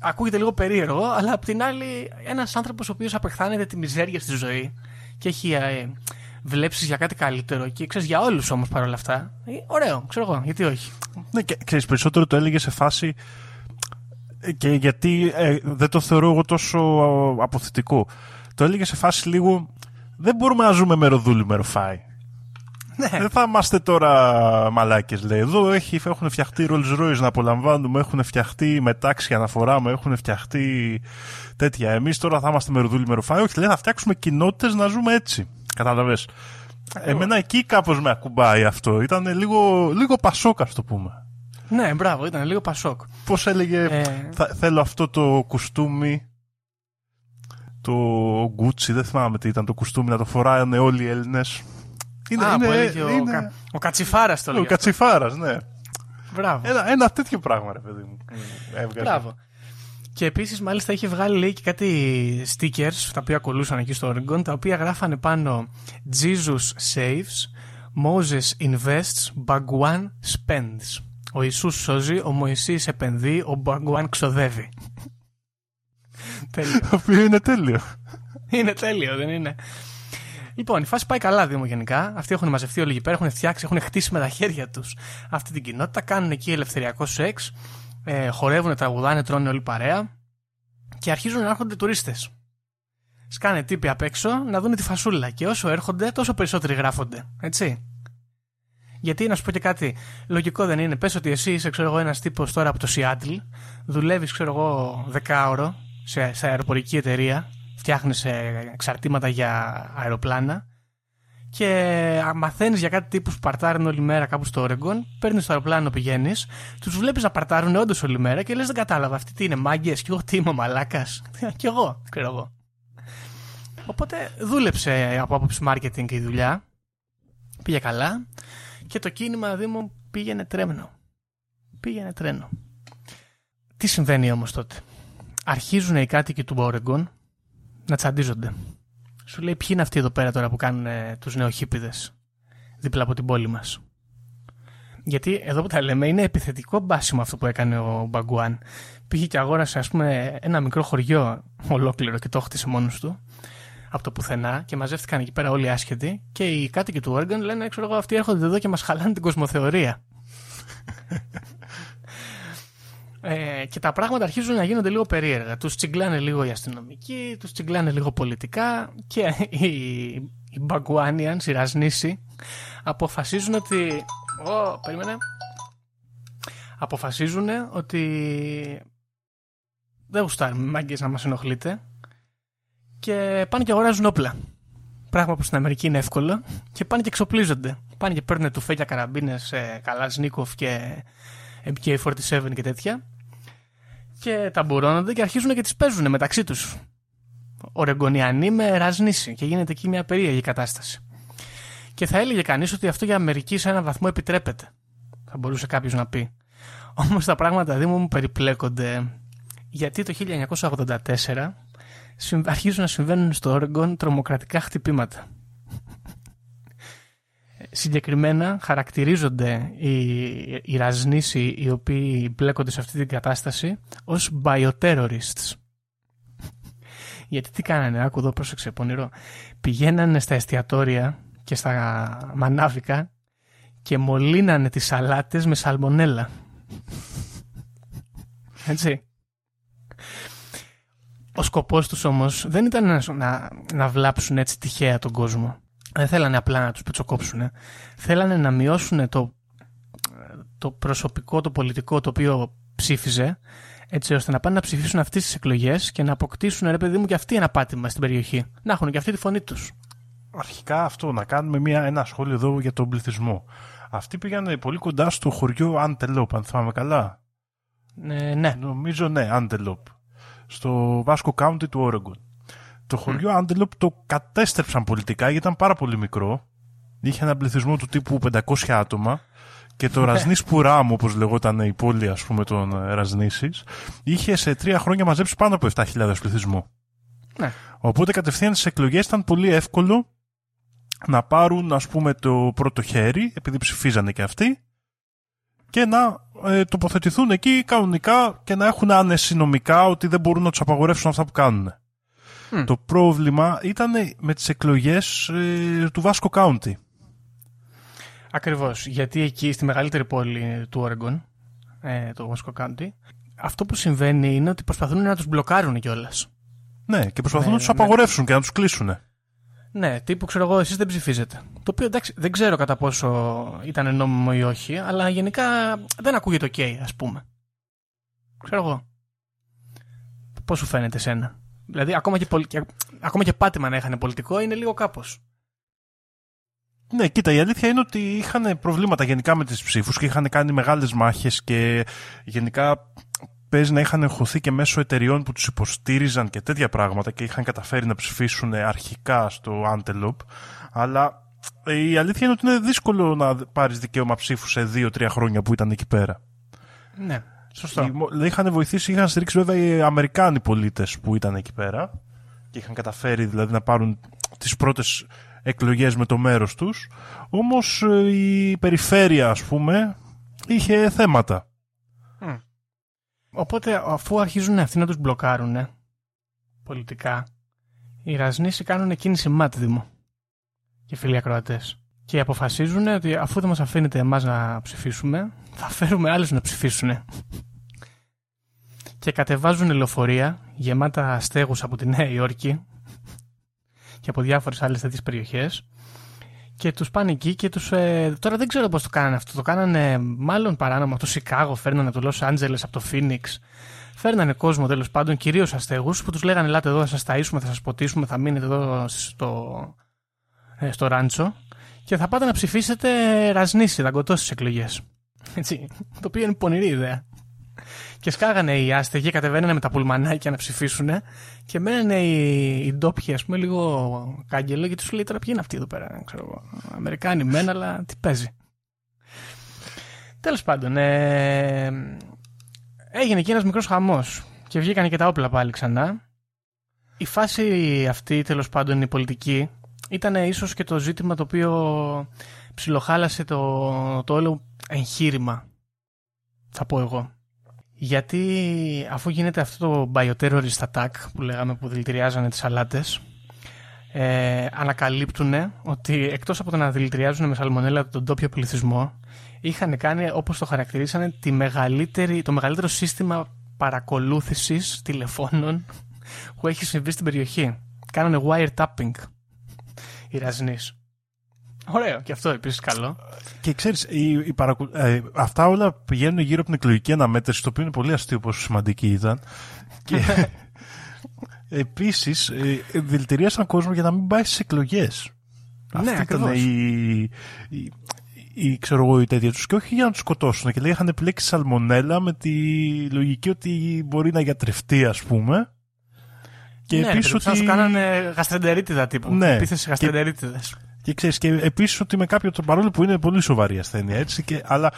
ακούγεται λίγο περίεργο αλλά απ' την άλλη ένας άνθρωπος ο οποίος απεχθάνεται τη μιζέρια στη ζωή και έχει ε, βλέψεις για κάτι καλύτερο και ξέρεις για όλους όμως παρόλα αυτά. Ε, ωραίο, ξέρω εγώ, γιατί όχι. Ναι, και ξέρεις, περισσότερο το έλεγε σε φάση ε, και γιατί ε, δεν το θεωρώ εγώ τόσο αποθετικό. Το έλεγε σε φάση λίγο δεν μπορούμε να ζούμε με ροδούλη με ροφάι. Ναι. Δεν θα είμαστε τώρα μαλάκες, λέει. Εδώ έχει, έχουν φτιαχτεί Rolls Royce να απολαμβάνουμε, έχουν φτιαχτεί μετάξια να φοράμε, έχουν φτιαχτεί τέτοια. Εμείς τώρα θα είμαστε με ροδούλη με ροφάι. Όχι, λέει, θα φτιάξουμε κοινότητες να ζούμε έτσι. Κατάλαβες. Εμένα εκεί κάπως με ακουμπάει αυτό. Ήταν λίγο, λίγο πασόκα, το πούμε. Ναι, μπράβο, ήταν λίγο πασόκ. Πώς έλεγε, Ε. θα- θέλω αυτό το κουστούμι. Το Gucci, δεν θυμάμαι τι ήταν το κουστούμι, να το φοράνε όλοι οι Έλληνες. Είναι, Α, είναι, που έλεγε ο, είναι- Κα... ο Κατσιφάρας το ο λέγε. Κατσιφάρας, ναι. Μπράβο. Ένα, ένα τέτοιο πράγμα, ρε παιδί μου. Έβγαλε. Μπράβο. Και επίσης, μάλιστα, είχε βγάλει λέει, και κάτι stickers τα οποία ακολούσαν εκεί στο Oregon, τα οποία γράφανε πάνω Jesus saves, Moses invests, Bhagwan spends. Ο Ιησούς σώζει, ο Μωυσής επενδύει, ο Bhagwan ξοδεύει. <laughs> Τέλειο. Το οποίο είναι τέλειο. Είναι τέλειο, δεν είναι; Λοιπόν, η φάση πάει καλά, Δήμο, γενικά. Αυτοί έχουν μαζευτεί όλοι εκεί πέρα, έχουν φτιάξει, έχουν χτίσει με τα χέρια τους αυτή την κοινότητα. Κάνουν εκεί ελευθεριακό σεξ. Ε, χορεύουν, τραγουδάνε, τρώνε όλοι παρέα. Και αρχίζουν να έρχονται τουρίστες. Σκάνε τύποι απ' έξω να δουν τη φασούλα. Και όσο έρχονται, τόσο περισσότεροι γράφονται. Έτσι. Γιατί να σου πω και κάτι, λογικό δεν είναι. Πες ότι εσύ είσαι, ξέρω εγώ, ένας τύπος τώρα από το Seattle, δουλεύεις, ξέρω εγώ, δεκάωρο σε, σε αεροπορική εταιρεία, φτιάχνεις εξαρτήματα για αεροπλάνα και μαθαίνεις για κάτι τύπους που παρτάρουν όλη μέρα κάπου στο Oregon, παίρνεις το αεροπλάνο, πηγαίνεις, τους βλέπεις να παρτάρουν όντως όλη μέρα και λες: Δεν κατάλαβα, αυτοί τι είναι, μάγκες, και εγώ τι είμαι, μαλάκας. <laughs> και εγώ, ξέρω εγώ. Οπότε δούλεψε από άποψη marketing η δουλειά. Πήγε καλά και το κίνημα Δήμο πήγαινε τρέμνο. Πήγαινε τρένο. Τι συμβαίνει όμως τότε; Αρχίζουν οι κάτοικοι του Oregon να τσαντίζονται. Σου λέει ποιοι είναι αυτοί εδώ πέρα τώρα που κάνουν ε, τους νεοχύπηδες δίπλα από την πόλη μας; Γιατί εδώ που τα λέμε είναι επιθετικό μπάσιμο αυτό που έκανε ο Μπαγκουάν. Πήγε και αγόρασε ας πούμε ένα μικρό χωριό ολόκληρο και το χτίσε μόνος του από το πουθενά και μαζεύτηκαν εκεί πέρα όλοι άσχετοι και οι κάτοικοι του Oregon λένε ξέρω εγώ αυτοί έρχονται εδώ και μας χαλάνε την κοσμοθεωρία. Ε, και τα πράγματα αρχίζουν να γίνονται λίγο περίεργα. Τους τσιγκλάνε λίγο οι αστυνομικοί, τους τσιγκλάνε λίγο πολιτικά και οι, οι Μπαγκουάνιανς, οι Ρασνήσοι, αποφασίζουν ότι... Ω, περίμενε. Αποφασίζουν ότι δεν γουστάρουμε μάγκες να μας ενοχλείτε και πάνε και αγοράζουν όπλα. Πράγμα που στην Αμερική είναι εύκολο και πάνε και εξοπλίζονται. Πάνε και παίρνουν τουφέκια καραμπίνες, ε, Καλάζνικοφ και MK47 και τέτοια και ταμπουρώνονται και αρχίζουν και τις παίζουν μεταξύ τους. Ορεγκονιανοί με ραζνίση και γίνεται εκεί μια περίεργη κατάσταση. Και θα έλεγε κανείς ότι αυτό για Αμερική σε έναν βαθμό επιτρέπεται. Θα μπορούσε κάποιος να πει. Όμως τα πράγματα δήμο μου περιπλέκονται γιατί το 1984 συμ- αρχίζουν να συμβαίνουν στο Oregon τρομοκρατικά χτυπήματα. Συγκεκριμένα χαρακτηρίζονται οι, οι ραζνήσοι οι οποίοι μπλέκονται σε αυτή την κατάσταση ως bioterrorists. Γιατί τι κάνανε, άκου εδώ πρόσεξε πονηρό. Πηγαίνανε στα εστιατόρια και στα μανάβικα και μολύνανε τις σαλάτες με σαλμονέλα. Έτσι. Ο σκοπός τους όμως δεν ήταν να, να, να βλάψουν έτσι τυχαία τον κόσμο. Δεν θέλανε απλά να τους πετσοκόψουν. Θέλανε να μειώσουν το, το προσωπικό, το πολιτικό το οποίο ψήφιζε έτσι ώστε να πάνε να ψηφίσουν αυτές τις εκλογές και να αποκτήσουν ρε παιδί μου και αυτοί ένα πάτημα στην περιοχή. Να έχουν και αυτή τη φωνή τους. Αρχικά αυτό, να κάνουμε μια, ένα σχόλιο εδώ για τον πληθυσμό. Αυτοί πήγαν πολύ κοντά στο χωριό Antelope, αν θυμάμαι καλά. Ε, ναι. Νομίζω ναι, Antelope. Στο Vasco County του Oregon. Το χωριό Antelope το κατέστρεψαν πολιτικά γιατί ήταν πάρα πολύ μικρό. Είχε ένα πληθυσμό του τύπου 500 άτομα. Και το Ραζνής Πουράμ, όπως λεγόταν η πόλη ας πούμε των ε, Ραζνήσης, είχε σε τρία χρόνια μαζέψει πάνω από 7.000 πληθυσμό. ναι. Οπότε κατευθείαν στις εκλογές ήταν πολύ εύκολο να πάρουν ας πούμε το πρώτο χέρι, επειδή ψηφίζανε και αυτοί, και να ε, τοποθετηθούν εκεί κανονικά και να έχουν άνεση νομικά ότι δεν μπορούν να τους απαγορεύσουν αυτά που κάνουν. Το πρόβλημα ήταν με τις εκλογές ε, του Βάσκο Κάουντι. Ακριβώς, γιατί εκεί στη μεγαλύτερη πόλη του Όρεγκον, ε, το Βάσκο Κάουντι, αυτό που συμβαίνει είναι ότι προσπαθούν να τους μπλοκάρουν κιόλας. Ναι, και προσπαθούν Ναι, να τους ναι. απαγορεύσουν και να τους κλείσουν. Ναι, τύπου ξέρω εγώ, εσείς δεν ψηφίζετε. Το οποίο εντάξει, δεν ξέρω κατά πόσο ήταν νόμιμο ή όχι, αλλά γενικά δεν ακούγεται ok, ας πούμε. Ξέρω εγώ. Πώς σου φαίνεται εσένα; Δηλαδή, ακόμα και, πολι... και- ακόμα και πάτημα να είχαν πολιτικό είναι λίγο κάπως. Ναι, κοίτα, η αλήθεια είναι ότι είχαν προβλήματα γενικά με τις ψήφους και είχαν κάνει μεγάλες μάχες και γενικά παίζει να είχαν εγχωθεί και μέσω εταιριών που τους υποστήριζαν και τέτοια πράγματα και είχαν καταφέρει να ψηφίσουν αρχικά στο Antelope. Αλλά ε, η αλήθεια είναι ότι είναι δύσκολο να πάρεις δικαίωμα ψήφου σε δύο-τρία χρόνια που ήταν εκεί πέρα. Ναι, σωστό. Οι μο- δηλαδή, είχαν βοηθήσει, είχαν στηρίξει βέβαια οι Αμερικάνοι πολίτες που ήταν εκεί πέρα και είχαν καταφέρει δηλαδή να πάρουν τις πρώτες εκλογές με το μέρος τους. Όμως ε, η περιφέρεια ας πούμε είχε θέματα. Οπότε, αφού αρχίζουν αυτοί να τους μπλοκάρουν πολιτικά, οι Ρασνήσοι κάνουν κίνηση μάτδημο και φίλοι ακροατές. Και αποφασίζουν ότι αφού δεν μας αφήνετε εμάς να ψηφίσουμε, θα φέρουμε άλλους να ψηφίσουν. Και κατεβάζουν λεωφορεία γεμάτα στέγους από τη Νέα Υόρκη και από διάφορες άλλες τέτοιες περιοχές και τους πάνε εκεί και τους... ε, τώρα δεν ξέρω πώς το κάνανε αυτό. Το κάνανε μάλλον παράνομα από το Σικάγο, φέρνανε από το Λος Άντζελες, από το Φίνιξ. Φέρνανε κόσμο τέλος πάντων, κυρίως αστέγους, που τους λέγανε: Ελάτε εδώ, θα σας ταΐσουμε, θα σας ποτίσουμε, θα μείνετε εδώ στο, ε, στο ράντσο και θα πάτε να ψηφίσετε ρασνίση, δαγκωτό στις εκλογές. Έτσι. Το οποίο είναι πονηρή ιδέα. Και σκάγανε οι άστεγοι, κατεβαίνανε με τα πουλμανάκια να ψηφίσουν και μένανε οι, οι ντόπιοι, ας πούμε, λίγο κάγκελο και του λέει τώρα ποιοι είναι αυτοί εδώ πέρα. Ξέρω εγώ. Αμερικάνοι μεν, αλλά τι παίζει. Τέλος πάντων, ε, έγινε εκεί ένας μικρός χαμός και βγήκαν και τα όπλα πάλι ξανά. Η φάση αυτή, τέλος πάντων, η πολιτική, ήταν ίσως και το ζήτημα το οποίο ψιλοχάλασε το, το όλο εγχείρημα. Θα πω εγώ. Γιατί αφού γίνεται αυτό το bioterrorist attack που λέγαμε που δηλητηριάζανε τις σαλάτες ε, ανακαλύπτουν ότι εκτός από το να δηλητηριάζουν με σαλμονέλα τον τόπιο πληθυσμό είχαν κάνει όπως το χαρακτηρίσανε τη μεγαλύτερη, το μεγαλύτερο σύστημα παρακολούθησης τηλεφώνων που έχει συμβεί στην περιοχή. Κάνανε wiretapping οι Ραζνείς. Ωραίο και αυτό επίσης καλό. Και ξέρεις, η, η παρακου- ε, αυτά όλα πηγαίνουν γύρω από την εκλογική αναμέτρηση, το οποίο είναι πολύ αστείο πόσο σημαντική ήταν. και <laughs> επίσης, ε, δηλητηρίασαν κόσμο για να μην πάει στις εκλογές. Ναι, Αυτή ήταν ακριβώς. η, η, η, ξέρω εγώ, η τέτοια τους και όχι για να τους σκοτώσουν. Και λέει είχαν επιλέξει σαλμονέλα με τη λογική ότι μπορεί να γιατρευτεί, ας πούμε. Και ναι, επίσης ότι... ότι... σου κάνανε γαστρεντερίτιδα τύπου. Ναι. Επίθεση γαστρεντερίτιδες. Και ξέρεις, και επίσης ότι με κάποιο τρόπο, παρόλο που είναι πολύ σοβαρή ασθένεια, έτσι, και, αλλά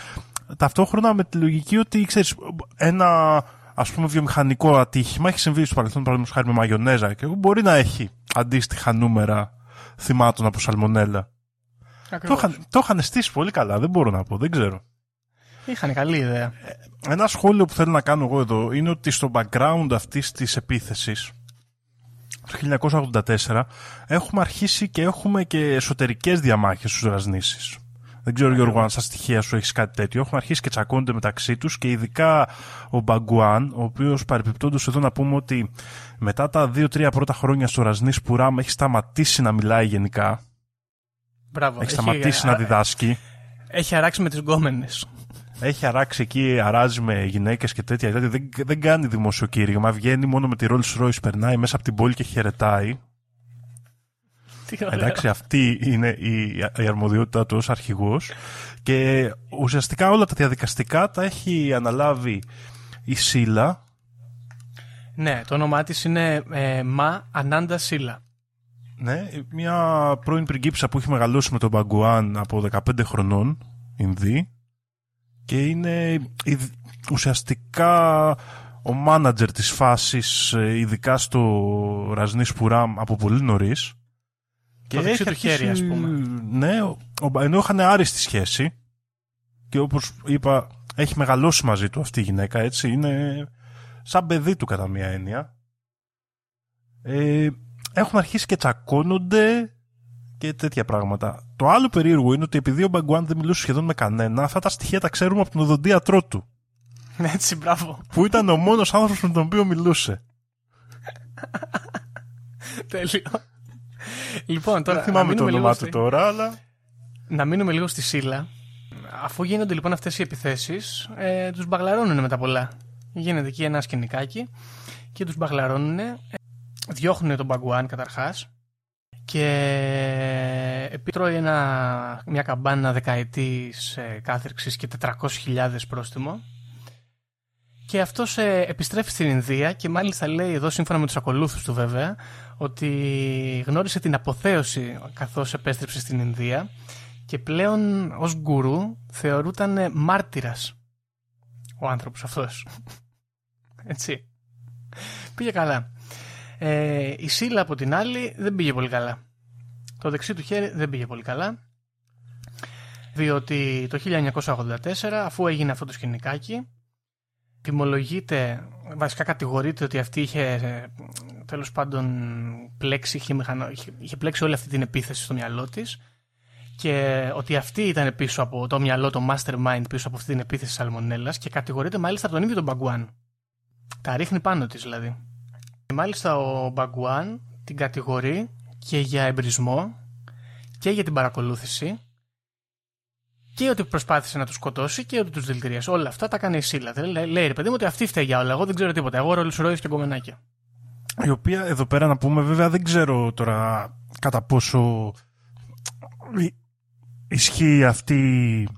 ταυτόχρονα με τη λογική ότι, ξέρεις, ένα ας πούμε βιομηχανικό ατύχημα έχει συμβεί στο παρελθόν, παραδείγματος χάρη με μαγιονέζα και μπορεί να έχει αντίστοιχα νούμερα θυμάτων από σαλμονέλα. Το Ακριβώς. είχαν, το είχαν στήσει πολύ καλά, δεν μπορώ να πω, δεν ξέρω. Είχαν καλή ιδέα. Ένα σχόλιο που θέλω να κάνω εγώ εδώ είναι ότι στο background αυτής της επίθεσης το 1984 έχουμε αρχίσει και έχουμε και εσωτερικές διαμάχες στους Ρασνήσεις. Δεν ξέρω Γιώργο αν στα στοιχεία σου έχεις κάτι τέτοιο. Έχουν αρχίσει και τσακώνονται μεταξύ τους και ειδικά ο Μπαγκουάν, ο οποίος παρεπιπτόντως εδώ να πούμε ότι μετά τα 2-3 πρώτα χρόνια στο Ρασνής Πουράμ έχει σταματήσει να μιλάει γενικά. Μπράβο. Έχει σταματήσει να α- διδάσκει. Έχει αράξει με τις γκόμενες. Έχει αράξει εκεί, αράζει με γυναίκες και τέτοια. Δηλαδή δεν, δεν κάνει δημοσιοκήρυγμα. Βγαίνει μόνο με τη Rolls Royce, περνάει μέσα από την πόλη και χαιρετάει. Τι ωραίο. Εντάξει, αυτή είναι η, η αρμοδιότητά του ως αρχηγός. Και ουσιαστικά όλα τα διαδικαστικά τα έχει αναλάβει η Σίλα. Ναι, το όνομά της είναι ε, Μα Ανάντα Σίλα. Ναι, μια πρώην πριγκίψα που έχει μεγαλώσει με τον Μπαγκουάν από 15 χρονών, Ινδί. Και είναι η- ουσιαστικά ο μάνατζερ της φάσης, ε, ειδικά στο Ραζνής Πουράμ από πολύ νωρίς. Το δεξί του χέρι, ας πούμε. Ναι, ο- ο- ενώ είχαν άριστη σχέση και όπως είπα έχει μεγαλώσει μαζί του αυτή η γυναίκα, έτσι, είναι σαν παιδί του κατά μία έννοια. ε, έχουν αρχίσει και τσακώνονται και τέτοια πράγματα. Το άλλο περίεργο είναι ότι επειδή ο Μπαγκουάν δεν μιλούσε σχεδόν με κανένα, αυτά τα στοιχεία τα ξέρουμε από τον οδοντίατρό του. Έτσι, μπράβο. Που ήταν ο μόνος άνθρωπος με τον οποίο μιλούσε. Τέλειο. Λοιπόν, τώρα. Δεν θυμάμαι να το μείνουμε όνομά λίγο του στη- τώρα, αλλά. Να μείνουμε λίγο στη Σύλλα. Αφού γίνονται λοιπόν αυτές οι επιθέσεις, ε, τους μπαγλαρώνουν με τα πολλά. Γίνεται εκεί ένα σκηνικάκι και τους μπαγλαρώνουν. Διώχνουν τον Μπαγκουάν καταρχάς. Και επιτρώει ένα, μια καμπάνα δεκαετής ε, κάθερξης και 400.000 πρόστιμο. Και αυτός ε, επιστρέφει στην Ινδία και μάλιστα λέει εδώ σύμφωνα με τους ακολούθους του βέβαια ότι γνώρισε την αποθέωση καθώς επέστρεψε στην Ινδία και πλέον ως γκουρού θεωρούταν ε, μάρτυρας ο άνθρωπος αυτός. Έτσι. Πήγε καλά. Ε, η Σίλα από την άλλη δεν πήγε πολύ καλά. Το δεξί του χέρι δεν πήγε πολύ καλά. Διότι το 1984 αφού έγινε αυτό το σκηνικάκι τιμολογείται, βασικά κατηγορείται ότι αυτή είχε ε, τέλος πάντων πλέξει, είχε, μηχανο- είχε- είχε πλέξει όλη αυτή την επίθεση στο μυαλό της και ότι αυτή ήταν πίσω από το μυαλό, το mastermind πίσω από αυτή την επίθεση σαλμονέλας και κατηγορείται μάλιστα από τον ίδιο τον Μπαγκουάν. Τα ρίχνει πάνω της δηλαδή. Και μάλιστα ο Μπαγκουάν την κατηγορεί και για εμπρισμό και για την παρακολούθηση και ότι προσπάθησε να τους σκοτώσει και ότι τους δηλητηρίασε. Όλα αυτά τα κάνει η Σίλα. Δεν λέει, λέει ρε παιδί μου ότι αυτή φταίει για όλα. Εγώ δεν ξέρω τίποτα. Εγώ ρόλο ροή και κομμενάκια. Η οποία εδώ πέρα να πούμε βέβαια δεν ξέρω τώρα κατά πόσο ι- ισχύει αυτή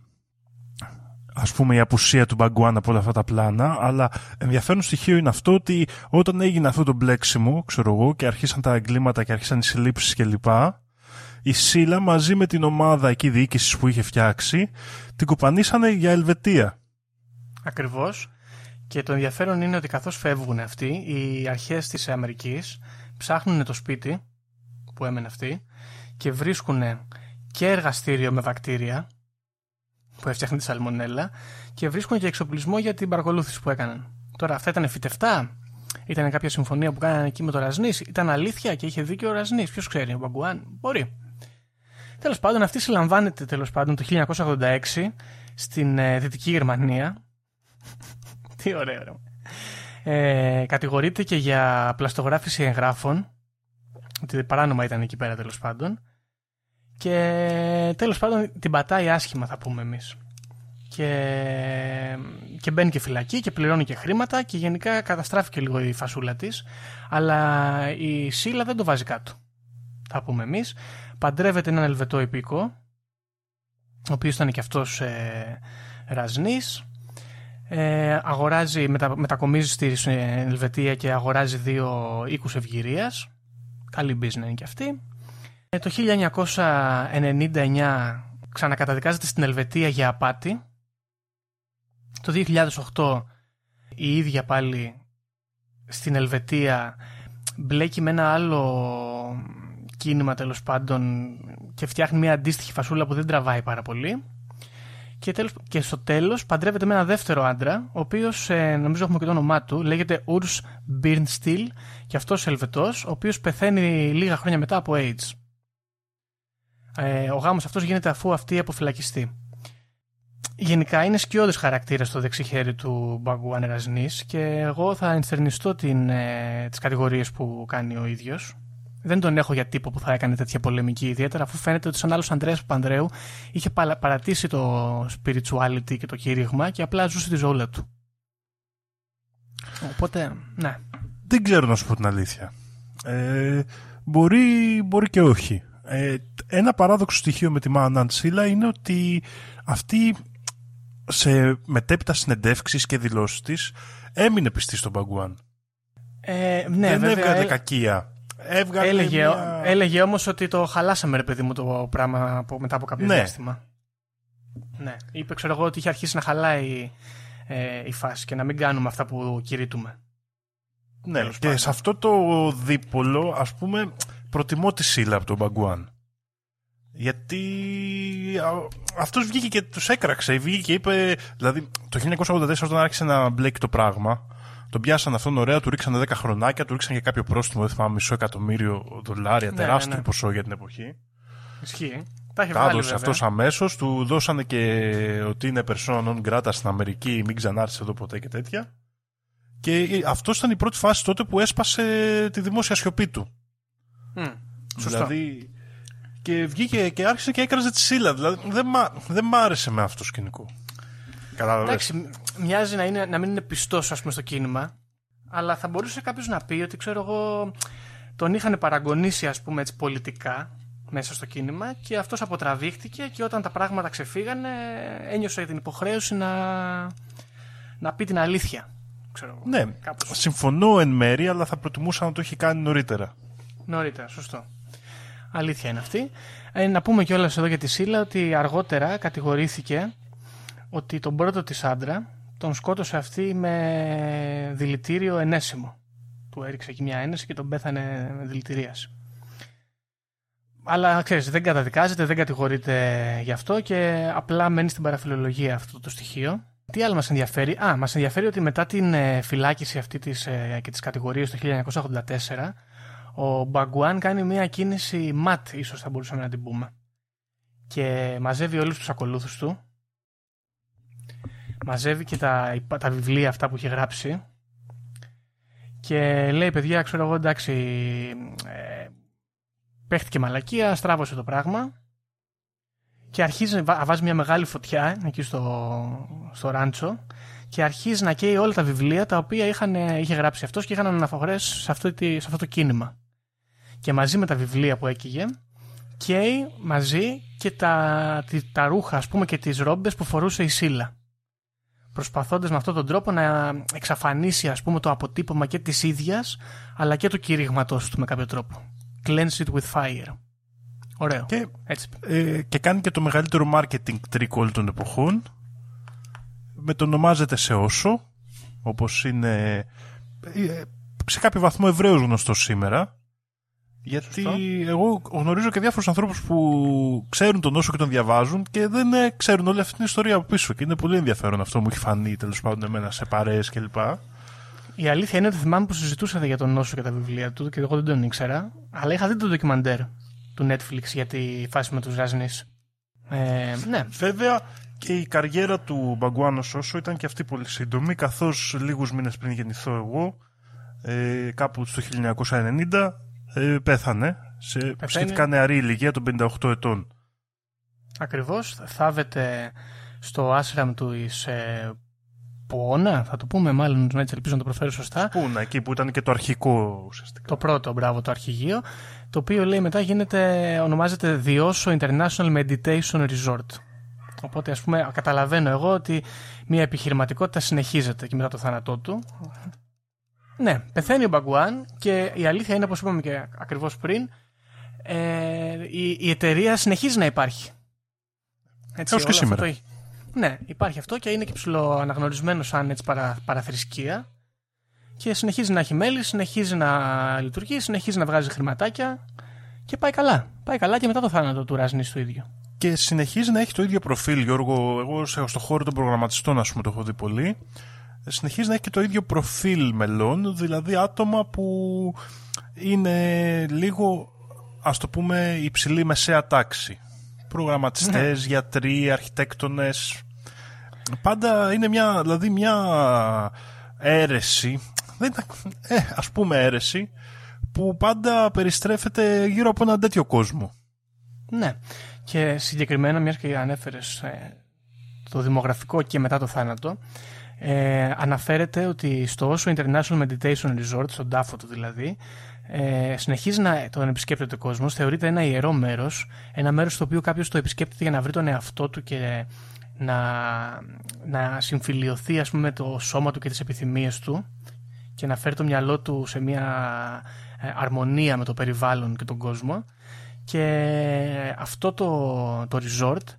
ας πούμε η απουσία του Μπαγκουάν από όλα αυτά τα πλάνα αλλά ενδιαφέρον στοιχείο είναι αυτό ότι όταν έγινε αυτό το μπλέξιμο ξέρω εγώ και αρχίσαν τα εγκλήματα και αρχίσαν οι συλλήψεις κλπ η Σίλα μαζί με την ομάδα εκεί διοίκησης που είχε φτιάξει την κοπανίσανε για Ελβετία Ακριβώς. Και το ενδιαφέρον είναι ότι καθώς φεύγουν αυτοί, οι αρχές της Αμερικής ψάχνουν το σπίτι που έμενε αυτή και βρίσκουν και εργαστήριο με βακτήρια που έφτιαχνε τη σαλμονέλα και βρίσκουν και εξοπλισμό για την παρακολούθηση που έκαναν. Τώρα αυτά ήταν φυτευτά, ήταν κάποια συμφωνία που κάνανε εκεί με το Ρασνής, ήταν αλήθεια και είχε δίκιο ο Ρασνής; Ποιος ξέρει, ο Μπαγκουάν, μπορεί. Τέλος πάντων, αυτή συλλαμβάνεται τέλος πάντων το 1986 στην ε, Δυτική Γερμανία. <laughs> Τι ωραίο. ρε. Ε, κατηγορείται και για πλαστογράφηση εγγράφων. Ότι παράνομα ήταν εκεί πέρα τέλος πάντων. Και τέλος πάντων την πατάει άσχημα θα πούμε εμείς. Και, και μπαίνει και φυλακή και πληρώνει και χρήματα και γενικά καταστράφηκε λίγο η φασούλα της. Αλλά η Σίλα δεν το βάζει κάτω. Θα πούμε εμείς. Παντρεύεται έναν Ελβετό υπήκο, ο οποίος ήταν και αυτός ε, ραζνής. Ε, αγοράζει, μετα, μετακομίζει στη ε, Ελβετία και αγοράζει δύο οίκους ευγυρίας. Καλή business είναι και αυτή. Ε, το 1999 ξανακαταδικάζεται στην Ελβετία για απάτη. Το 2008 η ίδια πάλι στην Ελβετία μπλέκει με ένα άλλο κίνημα τέλος πάντων και φτιάχνει μια αντίστοιχη φασούλα που δεν τραβάει πάρα πολύ. Και, τέλος, και στο τέλος παντρεύεται με ένα δεύτερο άντρα, ο οποίος ε, νομίζω έχουμε και το όνομά του, λέγεται Urs Birnstiel και αυτός Ελβετός, ο οποίος πεθαίνει λίγα χρόνια μετά από AIDS. Ε, ο γάμος αυτός γίνεται αφού αυτή αποφυλακιστεί. Γενικά είναι σκιώδης χαρακτήρας στο δεξί χέρι του Μπαγκουάν Ερασνής και εγώ θα ενστερνιστώ την, ε, τις κατηγορίες που κάνει ο ίδιος. Δεν τον έχω για τύπο που θα έκανε τέτοια πολεμική, ιδιαίτερα αφού φαίνεται ότι σαν άλλος Ανδρέας Παπανδρέου είχε παλα- παρατήσει το spirituality και το κήρυγμα και απλά ζούσε τη ζώλα του. Οπότε, ναι. Δεν ξέρω να σου πω την αλήθεια. Ε, μπορεί, μπορεί και όχι. Ε, ένα παράδοξο στοιχείο με τη Μάνα Σίλα είναι ότι αυτή σε μετέπειτα συνεντεύξεις και δηλώσεις της έμεινε πιστή στον Μπαγκουάν. Ε, ναι, Δεν βέβαια, έβγαλε ε, κακία. Έβγαλε έλεγε, μια... έλεγε όμως ότι το χαλάσαμε ρε παιδί μου το πράγμα από, μετά από κάποιο Ναι. διάστημα. Ναι. Είπε ξέρω εγώ ότι είχε αρχίσει να χαλάει ε, η φάση και να μην κάνουμε αυτά που κηρύττουμε. Ναι, τέλος και πάντων. σε αυτό το δίπολο, ας πούμε, προτιμώ τη Σίλα από τον Μπαγκουάν. Γιατί α, αυτός βγήκε και τους έκραξε. Βγήκε και είπε, δηλαδή το 1984 όταν άρχισε να μπλέκει το πράγμα, τον πιάσαν αυτόν ωραία, του ρίξαν 10 χρονάκια, του ρίξαν και κάποιο πρόστιμο, δεν θυμάμαι, μισό εκατομμύριο δολάρια, Ναι, τεράστιο ναι, ναι. ποσό για την εποχή. Ισχύει. Τα έχει Τα βγάλει έδωσε βέβαια. αυτός αμέσως, του δώσανε και ότι είναι persona non grata στην Αμερική, μην ξανάρθεις εδώ ποτέ και τέτοια. Και αυτός ήταν η πρώτη φάση τότε που έσπασε τη δημόσια σιωπή του. Μμ, Σωστό. Δηλαδή. Και βγήκε και άρχισε και έκραζε τη σύλλα. Δηλαδή δεν, μ' α- δεν μ' άρεσε με αυτό το σκηνικό. Κατάλαβες; Εντάξει, μ- μοιάζει να, είναι, να μην είναι πιστός στο κίνημα, αλλά θα μπορούσε κάποιος να πει ότι ξέρω εγώ τον είχαν παραγωνίσει ας πούμε έτσι πολιτικά μέσα στο κίνημα και αυτός αποτραβήχτηκε και όταν τα πράγματα ξεφύγανε ένιωσε την υποχρέωση να, να πει την αλήθεια. Ξέρω εγώ. Ναι, Κάπως. συμφωνώ εν μέρη, αλλά θα προτιμούσα να το έχει κάνει νωρίτερα. Νωρίτερα, σωστό. Αλήθεια είναι αυτή. Ε, να πούμε κιόλας εδώ για τη Σίλα ότι αργότερα κατηγορήθηκε ότι τον πρώτο της άντρα τον σκότωσε αυτή με δηλητήριο ενέσιμο. Του έριξε εκεί μια ένεση και τον πέθανε με δηλητηρίαση. Αλλά ξέρεις, δεν καταδικάζεται, δεν κατηγορείται γι' αυτό και απλά μένει στην παραφιλολογία αυτό το στοιχείο. Τι άλλο μας ενδιαφέρει; Α, μας ενδιαφέρει ότι μετά την ε, φυλάκιση αυτή της, ε, και τις κατηγορίες το 1984 ο Μπαγκουάν κάνει μια κίνηση ματ, ίσως θα μπορούσαμε να την πούμε. Και μαζεύει όλους τους ακολούθους του. Μαζεύει και τα, τα βιβλία αυτά που έχει γράψει. Και λέει, παιδιά, ξέρω εγώ, εντάξει, ε, παίχτηκε μαλακία, στράβωσε το πράγμα. Και αρχίζει, βά- βάζει μια μεγάλη φωτιά εκεί στο, στο ράντσο και αρχίζει να καίει όλα τα βιβλία τα οποία είχαν, είχε γράψει αυτός και είχαν αναφορές σε αυτό, τη- σε αυτό το κίνημα. Και μαζί με τα βιβλία που έκυγε καίει μαζί και τα, τη- τα ρούχα ας πούμε και τις ρόμπες που φορούσε η Σίλα. Προσπαθώντας με αυτόν τον τρόπο να εξαφανίσει ας πούμε το αποτύπωμα και της ίδιας αλλά και του κηρύγματός του με κάποιο τρόπο. Cleanse it with fire. Ωραίο. Και, Έτσι. ε, και κάνει και το μεγαλύτερο marketing trick όλων των εποχών. Με το ονομάζεται σε όσο, όπως είναι ε, σε κάποιο βαθμό ευρέως γνωστό σήμερα. Γιατί Σωστό. εγώ γνωρίζω και διάφορους ανθρώπους που ξέρουν τον όσο και τον διαβάζουν και δεν ε, ξέρουν όλη αυτή την ιστορία από πίσω. Και είναι πολύ ενδιαφέρον αυτό μου έχει φανεί τέλος πάντων εμένα σε παρέες κλπ. Η αλήθεια είναι ότι θυμάμαι που συζητούσατε για τον νόσο και τα βιβλία του και εγώ δεν τον ήξερα, αλλά είχα δει το ντοκιμαντέρ του Netflix για τη φάση με τους Ραζνείς. Ε, ναι, Βέβαια και η καριέρα του Μπαγκουάνο Σόσο ήταν και αυτή πολύ σύντομη, καθώς λίγους μήνες πριν γεννηθώ εγώ, ε, κάπου στο 1990, ε, πέθανε σε σχετικά νεαρή ηλικία των 58 ετών. ακριβώς. Θάβεται στο άσραμ του εις ε, Πουόνα, θα το πούμε μάλλον έτσι ελπίζω να το προφέρω σωστά. Πού να, εκεί που ήταν και το αρχικό ουσιαστικά. Το πρώτο, μπράβο, το αρχηγείο, το οποίο λέει μετά γίνεται, ονομάζεται Διόσο International Meditation Resort. Οπότε ας πούμε καταλαβαίνω εγώ ότι μια επιχειρηματικότητα συνεχίζεται και μετά το θάνατό του. Ναι, πεθαίνει ο Μπαγκουάν και η αλήθεια είναι όπως είπαμε και ακριβώς πριν ε, η, η εταιρεία συνεχίζει να υπάρχει. Έτσι, Έως και όλο αυτό σήμερα. το έχει. Ναι, υπάρχει αυτό και είναι και ψηλό αναγνωρισμένο σαν έτσι παρα, παραθρησκεία και συνεχίζει να έχει μέλη, συνεχίζει να λειτουργεί, συνεχίζει να βγάζει χρηματάκια και πάει καλά. Πάει καλά και μετά το θάνατο του Ράζνη του ίδιου. Και συνεχίζει να έχει το ίδιο προφίλ, Γιώργο. Εγώ σε- στο χώρο των προγραμματιστών, ας πούμε, το έχω δει πολύ. Ε, Συνεχίζει να έχει και το ίδιο προφίλ μελών, δηλαδή άτομα που είναι λίγο, ας το πούμε, υψηλή μεσαία τάξη. Προγραμματιστές, γιατροί, αρχιτέκτονες. Πάντα είναι μια, δηλαδή μια αίρεση, δεν ήταν, ε, ας πούμε αίρεση, που πάντα περιστρέφεται γύρω από έναν τέτοιο κόσμο. Ναι. Και συγκεκριμένα, μιας και ανέφερες το δημογραφικό και μετά το θάνατο, ε, αναφέρεται ότι στο Όσο International Meditation Resort, στον τάφο του δηλαδή, ε, συνεχίζει να τον επισκέπτεται ο κόσμος. Θεωρείται ένα ιερό μέρος, ένα μέρος στο οποίο κάποιος το επισκέπτεται για να βρει τον εαυτό του και να, να συμφιλειωθεί ας πούμε, με το σώμα του και τις επιθυμίες του και να φέρει το μυαλό του σε μια ε, αρμονία με το περιβάλλον και τον κόσμο και αυτό το, το resort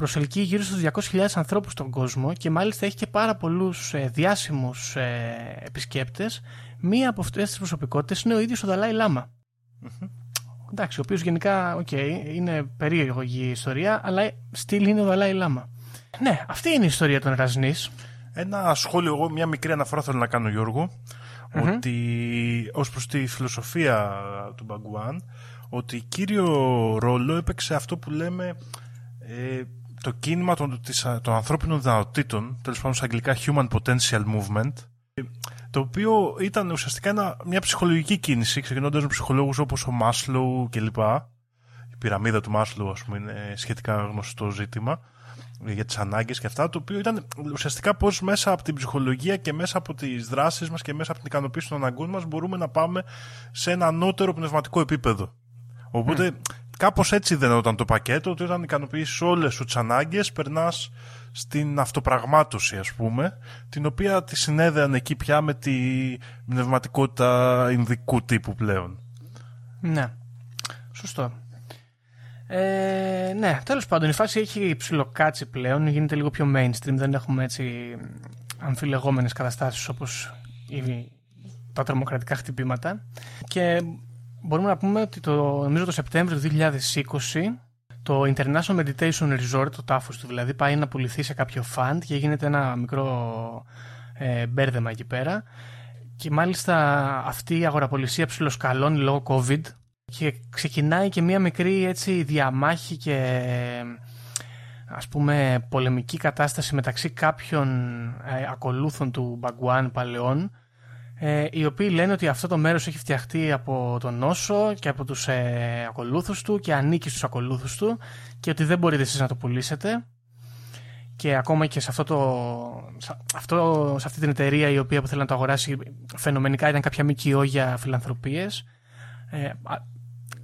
προσελκύει γύρω στους 200.000 ανθρώπους στον κόσμο και μάλιστα έχει και πάρα πολλούς ε, διάσημους ε, επισκέπτες. Μία από αυτές τις προσωπικότητες είναι ο ίδιος ο Δαλάη Λάμα. Εντάξει ο οποίος γενικά οκ, είναι περίεργη η ιστορία αλλά στυλ είναι ο Δαλάη Λάμα. Ναι αυτή είναι η ιστορία των Ραζνής. Ένα σχόλιο, εγώ μια μικρή αναφορά θέλω να κάνω Γιώργο, ότι ως προς τη φιλοσοφία του Μπαγκουάν, ότι κύριο ρόλο έπαιξε αυτό που λέμε ε, το κίνημα των, της, των ανθρώπινων δυνατοτήτων, τέλος πάντων στα αγγλικά Human Potential Movement, το οποίο ήταν ουσιαστικά ένα, μια ψυχολογική κίνηση, ξεκινώντας με ψυχολόγους όπως ο Μάσλοου κλπ. Η πυραμίδα του Μάσλοου, ας πούμε, είναι σχετικά γνωστό ζήτημα για τις ανάγκες και αυτά, το οποίο ήταν ουσιαστικά πώς μέσα από την ψυχολογία και μέσα από τις δράσεις μας και μέσα από την ικανοποίηση των αναγκών μας μπορούμε να πάμε σε ένα ανώτερο πνευματικό επίπεδο. Οπότε mm. Κάπως έτσι δεν ήταν το πακέτο, ότι όταν ικανοποιήσει όλες σου τι ανάγκες, περνάς στην αυτοπραγμάτωση ας πούμε, την οποία τη συνέδεαν εκεί πια με τη πνευματικότητα ινδικού τύπου πλέον. Ναι, σωστό. Ε, ναι, τέλος πάντων η φάση έχει ψιλοκάτσει πλέον, γίνεται λίγο πιο mainstream, δεν έχουμε έτσι αμφιλεγόμενες καταστάσεις όπως η, τα τρομοκρατικά χτυπήματα και μπορούμε να πούμε ότι το, νομίζω το Σεπτέμβριο του 2020 το International Meditation Resort, το τάφος του δηλαδή, πάει να πουληθεί σε κάποιο fund και γίνεται ένα μικρό ε, μπέρδεμα εκεί πέρα. Και μάλιστα αυτή η αγοραπολισία ψηλοσκαλώνει λόγω COVID και ξεκινάει και μία μικρή έτσι διαμάχη και ας πούμε πολεμική κατάσταση μεταξύ κάποιων ε, ακολούθων του Μπαγκουάν παλαιών ε, οι οποίοι λένε ότι αυτό το μέρος έχει φτιαχτεί από τον νόσο και από τους ε, ακολούθους του και ανήκει στους ακολούθους του και ότι δεν μπορείτε εσείς να το πουλήσετε. Και ακόμα και σε, αυτό το, αυτό, σε αυτή την εταιρεία η οποία που θέλει να το αγοράσει φαινομενικά ήταν κάποια ΜΚΟ για φιλανθρωπίες. Ε,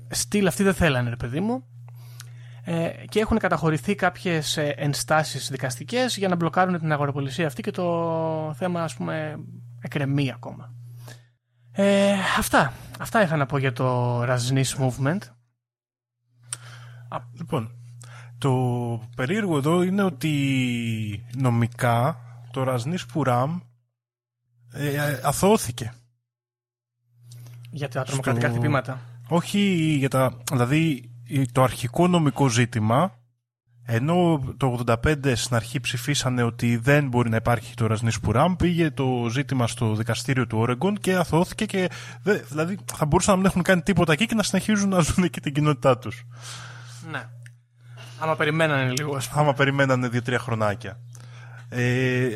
στυλ αυτοί δεν θέλανε ρε παιδί μου. Ε, και έχουν καταχωρηθεί κάποιες ε, ενστάσεις δικαστικές για να μπλοκάρουν την αγοραπολισία αυτή και το θέμα ας πούμε εκρεμεί ακόμα. Ε, αυτά. Αυτά είχα να πω για το Rajneesh Movement. Λοιπόν, το περίεργο εδώ είναι ότι νομικά το Rajneesh Puram ε, αθώθηκε. Για τα τρομοκρατικά Στο... χτυπήματα. Όχι για τα... Δηλαδή το αρχικό νομικό ζήτημα ενώ το 85 στην αρχή ψηφίσανε ότι δεν μπορεί να υπάρχει το Ρασνής Πουράμ, πήγε το ζήτημα στο δικαστήριο του Όρεγκον και αθώθηκε και δηλαδή θα μπορούσαν να μην έχουν κάνει τίποτα εκεί και να συνεχίζουν να ζουν εκεί την κοινότητά τους. Ναι. Άμα περιμένανε λίγο, ας πούμε. Άμα περιμένανε δύο-τρία χρονάκια. Ε,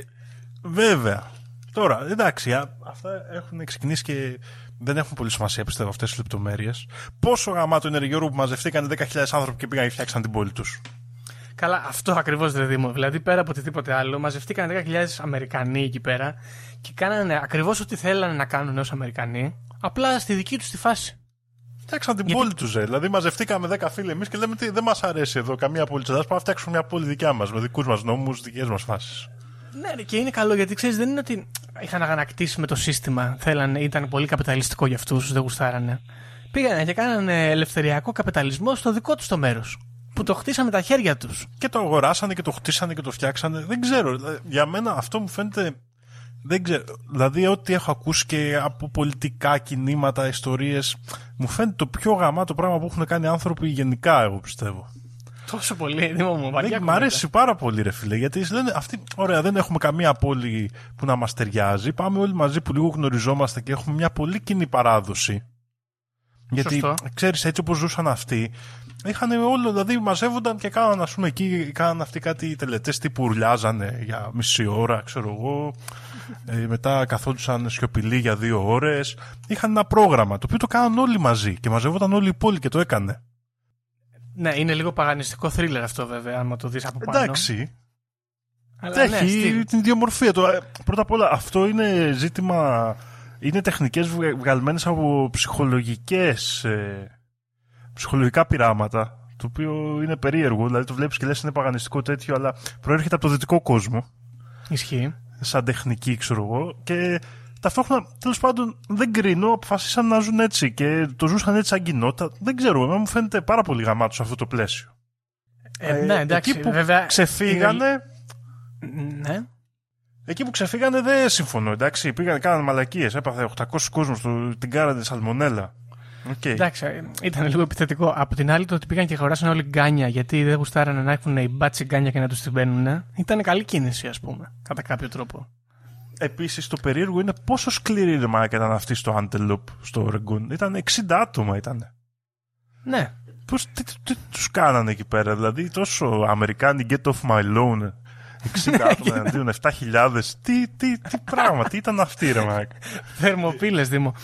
βέβαια. Τώρα, εντάξει, αυτά έχουν ξεκινήσει και δεν έχουν πολύ σημασία, πιστεύω, αυτές τις λεπτομέρειες. Πόσο γαμάτο είναι Γιώργο που μαζευτήκαν 10.000 άνθρωποι και πήγαν και φτιάξαν την πόλη τους; Καλά, αυτό ακριβώς δηλαδή μου. Δηλαδή πέρα από οτιδήποτε άλλο, μαζευτήκαν 10.000 Αμερικανοί εκεί πέρα και κάνανε ακριβώς ό,τι θέλανε να κάνουν ως Αμερικανοί, απλά στη δική τους τη φάση. Φτιάξαν την Γιατί... πόλη τους, ε. Δηλαδή μαζευτήκαμε 10 φίλοι εμείς και λέμε ότι δεν μας αρέσει εδώ καμία πόλη της Ελλάδας. Πάμε να φτιάξουμε μια πόλη δικιά μας, με δικούς μας νόμους, δικές μας φάσεις. Ναι, και είναι καλό γιατί ξέρεις, δεν είναι ότι είχαν αγανακτήσει με το σύστημα. Θέλανε, ήταν πολύ καπιταλιστικό για αυτούς, δεν γουστάρανε. Πήγανε και κάνανε ελευθεριακό καπιταλισμό στο δικό τους το μέρος που το χτίσαμε τα χέρια τους. Και το αγοράσανε και το χτίσανε και το φτιάξανε. Δεν ξέρω. Για μένα αυτό μου φαίνεται. Δεν ξέρω. Δηλαδή, ό,τι έχω ακούσει και από πολιτικά κινήματα, ιστορίες, μου φαίνεται το πιο γαμάτο πράγμα που έχουν κάνει άνθρωποι γενικά, εγώ πιστεύω. Τόσο πολύ, Δήμο μου. Δεν, μ' αρέσει πάρα πολύ, ρε φίλε. Γιατί λένε, αυτή, ωραία, δεν έχουμε καμία πόλη που να μας ταιριάζει. Πάμε όλοι μαζί που λίγο γνωριζόμαστε και έχουμε μια πολύ κοινή παράδοση. Γιατί ξέρεις, έτσι όπως ζούσαν αυτοί, είχαν όλο, δηλαδή μαζεύονταν και κάναν, ας πούμε, εκεί, κάναν αυτοί κάτι τελετές τύπου ουρλιάζανε για μισή ώρα, ξέρω εγώ. Ε, μετά καθόντουσαν σιωπηλοί για δύο ώρες. Είχαν ένα πρόγραμμα το οποίο το κάναν όλοι μαζί και μαζεύονταν όλη η πόλη και το έκανε. Ναι, είναι λίγο παγανιστικό θρίλερ αυτό βέβαια, αν το δεις από πάνω. Εντάξει. Αλλά ναι, Έχει ναι, την ιδιομορφία του. Ε, πρώτα απ' όλα, αυτό είναι ζήτημα. Είναι τεχνικές βγαλμένες από ψυχολογικές ε, ψυχολογικά πειράματα, το οποίο είναι περίεργο. Δηλαδή το βλέπεις και λες είναι παγανιστικό τέτοιο, αλλά προέρχεται από το δυτικό κόσμο. Ισχύει. Σαν τεχνική, ξέρω εγώ. Και ταυτόχρονα, τέλος πάντων, δεν κρίνω, αποφασίσαν να ζουν έτσι και το ζούσαν έτσι σαν κοινότητα. Δεν ξέρω, εμένα μου φαίνεται πάρα πολύ γαμάτο σε αυτό το πλαίσιο. Ε, ε, ναι, εντάξει, εκεί που βέβαια, ξεφύγανε. Ναι. Εκεί που ξεφύγανε δεν συμφωνώ, εντάξει. Πήγαν, κάνανε μαλακίες. Έπαθε 800 κόσμος την κάρα της Σαλμονέλα. Okay. Εντάξει, ε, ήταν λίγο επιθετικό. Από την άλλη, το ότι πήγαν και αγοράσαν όλοι γκάνια γιατί δεν γουστάρανε να έχουν οι μπάτσι γκάνια και να τους την μπαίνουν. Ήταν καλή κίνηση, ας πούμε, κατά κάποιο τρόπο. Επίσης, το περίεργο είναι πόσο σκληρή ρε μάκα ήταν αυτή στο Antelope, στο Oregon. Ήταν 60 άτομα ήταν. Ναι. Πώς, τι, τι, τι τους κάνανε εκεί πέρα, δηλαδή τόσο Αμερικάνοι get off my loan 60 άτομα εναντίον 7.000 τι, τι, τι πράγμα, τι ήταν αυτή ρε μάκα; Θερμοπύλες Δήμο.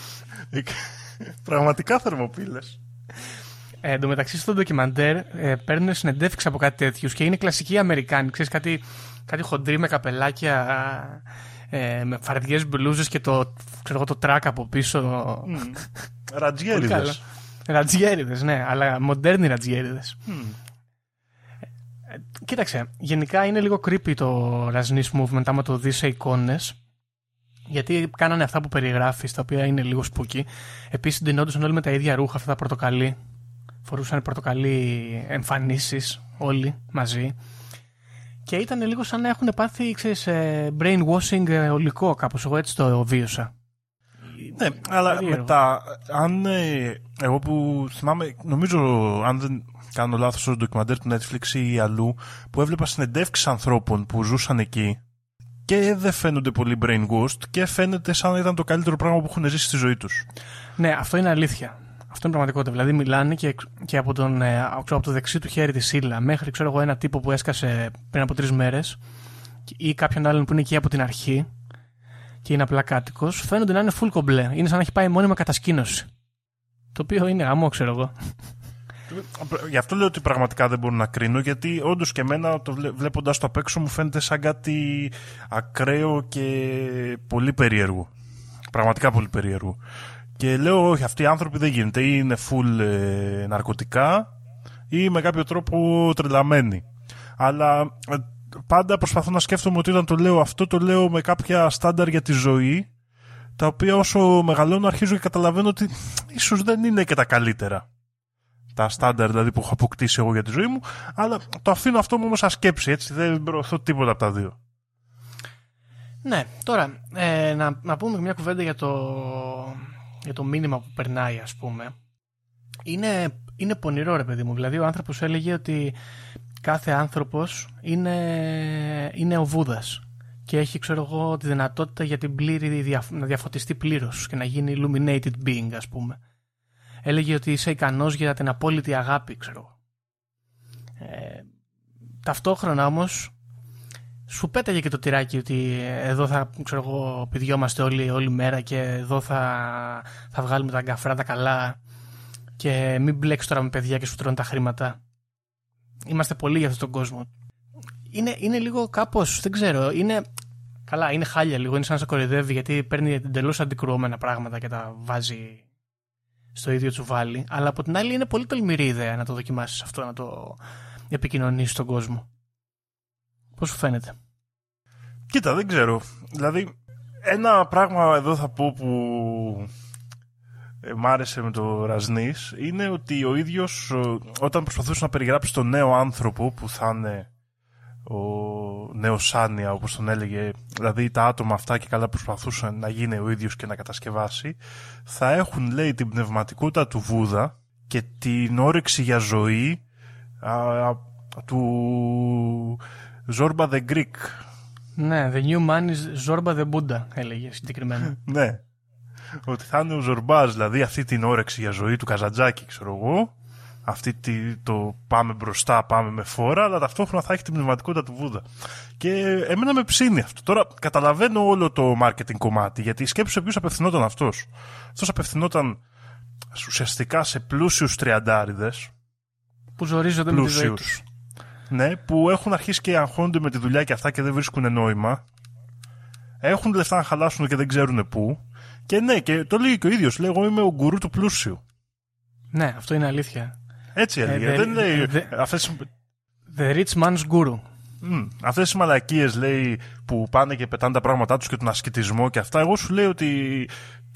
Πραγματικά θερμοπύλες. Ε, εν τω μεταξύ στο ντοκιμαντέρ ε, παίρνουν συνεντεύξεις από κάτι τέτοιους και είναι κλασική Αμερικάνοι. Ξέρεις, κάτι, κάτι χοντρή με καπελάκια, ε, με φαρδιές μπλούζες και το, ξέρω, το τρακ από πίσω. Mm. <laughs> Ρατζιέριδες. Ρατζιέριδες, ναι, αλλά μοντέρνοι ρατζιέριδες. Mm. κοίταξε, γενικά είναι λίγο creepy το Rajneesh movement άμα το δεις σε εικόνες γιατί κάνανε αυτά που περιγράφεις, τα οποία είναι λίγο spooky. Επίσης, ντυνόντουσαν όλοι με τα ίδια ρούχα, αυτά τα πορτοκαλί. Φορούσαν πορτοκαλί εμφανίσεις όλοι μαζί. Και ήταν λίγο σαν να έχουν πάθει, ξέρεις, ε, brainwashing ε, ολικό, κάπως εγώ έτσι το βίωσα. Ναι, αλλά μετά, αν ε, εγώ που θυμάμαι, νομίζω, αν δεν κάνω λάθος στο ντοκιμαντέρ του Netflix ή αλλού, που έβλεπα συνεντεύξεις ανθρώπων που ζούσαν εκεί και δεν φαίνονται πολύ brainwashed και φαίνεται σαν να ήταν το καλύτερο πράγμα που έχουν ζήσει στη ζωή τους. Ναι, αυτό είναι αλήθεια. Αυτό είναι πραγματικότητα. Δηλαδή, μιλάνε και, και από, τον, ε, από το δεξί του χέρι τη Σίλα μέχρι ξέρω εγώ, ένα τύπο που έσκασε πριν από τρεις μέρες ή κάποιον άλλον που είναι εκεί από την αρχή και είναι απλά κάτοικος, φαίνονται να είναι full κομπλέ. Είναι σαν να έχει πάει μόνιμα κατασκήνωση. Το οποίο είναι αμό, ξέρω εγώ. Γι' αυτό λέω ότι πραγματικά δεν μπορώ να κρίνω, γιατί όντως και εμένα το βλέποντας το απ' έξω μου φαίνεται σαν κάτι ακραίο και πολύ περίεργο. Πραγματικά πολύ περίεργο. Και λέω, όχι, αυτοί οι άνθρωποι δεν γίνεται. Ή είναι full ε, ναρκωτικά ή με κάποιο τρόπο τρελαμένοι. Αλλά ε, πάντα προσπαθώ να σκέφτομαι ότι όταν το λέω αυτό, το λέω με κάποια στάνταρ για τη ζωή, τα οποία όσο μεγαλώνω αρχίζω και καταλαβαίνω ότι ίσως δεν είναι και τα καλύτερα. Τα στάνταρ δηλαδή που έχω αποκτήσει εγώ για τη ζωή μου, αλλά το αφήνω αυτό μου όμως σαν σκέψη, έτσι, δεν προωθώ τίποτα από τα δύο. Ναι, τώρα, ε, να, να πούμε μια κουβέντα για το, για το μήνυμα που περνάει, ας πούμε. Είναι, είναι πονηρό, ρε παιδί μου. Δηλαδή, ο άνθρωπος έλεγε ότι κάθε άνθρωπος είναι, είναι ο Βούδας και έχει, ξέρω εγώ, τη δυνατότητα για την πλήρη, να διαφωτιστεί πλήρως και να γίνει illuminated being, ας πούμε. Έλεγε ότι είσαι ικανός για την απόλυτη αγάπη, ξέρω ε, ταυτόχρονα όμως σου πέταγε και το τυράκι ότι εδώ θα ξέρω εγώ, πηδιόμαστε όλη, όλη μέρα και εδώ θα, θα βγάλουμε τα γκαφρά τα καλά και μην μπλέξεις τώρα με παιδιά και σου τρώνε τα χρήματα. Είμαστε πολλοί για αυτόν τον κόσμο. Είναι, είναι λίγο κάπως, δεν ξέρω, είναι. Καλά, είναι χάλια λίγο, είναι σαν να σε κοροϊδεύει γιατί παίρνει εντελώς αντικρουόμενα πράγματα και τα βάζει στο ίδιο τσουβάλι. Αλλά από την άλλη είναι πολύ τολμηρή ιδέα να το δοκιμάσεις αυτό, να το επικοινωνήσεις στον κόσμο. Πώς σου φαίνεται; Κοίτα, δεν ξέρω. Δηλαδή, ένα πράγμα εδώ θα πω που ε, μ' άρεσε με το Ραζνής είναι ότι ο ίδιος ε, όταν προσπαθούσε να περιγράψει τον νέο άνθρωπο που θα είναι ο νέος Σάνια όπως τον έλεγε δηλαδή τα άτομα αυτά και καλά προσπαθούσαν να γίνει ο ίδιος και να κατασκευάσει θα έχουν λέει την πνευματικότητα του Βούδα και την όρεξη για ζωή α, του Ζόρμπα the Greek. Ναι, the new man is Zorba the Buddha έλεγε συγκεκριμένα. <laughs> Ναι. Ότι θα είναι ο Ζορμπάς, δηλαδή αυτή την όρεξη για ζωή του Καζαντζάκη, ξέρω εγώ, αυτή τη, το πάμε μπροστά, πάμε με φόρα, αλλά ταυτόχρονα θα έχει την πνευματικότητα του Βούδα. Και εμένα με ψήνει αυτό. Τώρα καταλαβαίνω όλο το marketing κομμάτι, γιατί σκέψου σε ποιου απευθυνόταν αυτός. Αυτός απευθυνόταν ουσιαστικά σε πλούσιους τριαντάριδες. Που ζορίζονται με τη ζωή τους. Ναι, που έχουν αρχίσει και αγχώνονται με τη δουλειά και αυτά και δεν βρίσκουν νόημα. Έχουν λεφτά να χαλάσουν και δεν ξέρουν πού. Και ναι, και το λέει και ο ίδιος. Λέει, εγώ είμαι ο γκουρού του πλούσιου. Ναι, αυτό είναι αλήθεια. Έτσι έλεγε. Ε, δεν λέει. The, αυτές... the rich man's guru. Mm, Αυτές οι μαλακίες λέει που πάνε και πετάνε τα πράγματά τους και τον ασκητισμό και αυτά. Εγώ σου λέω ότι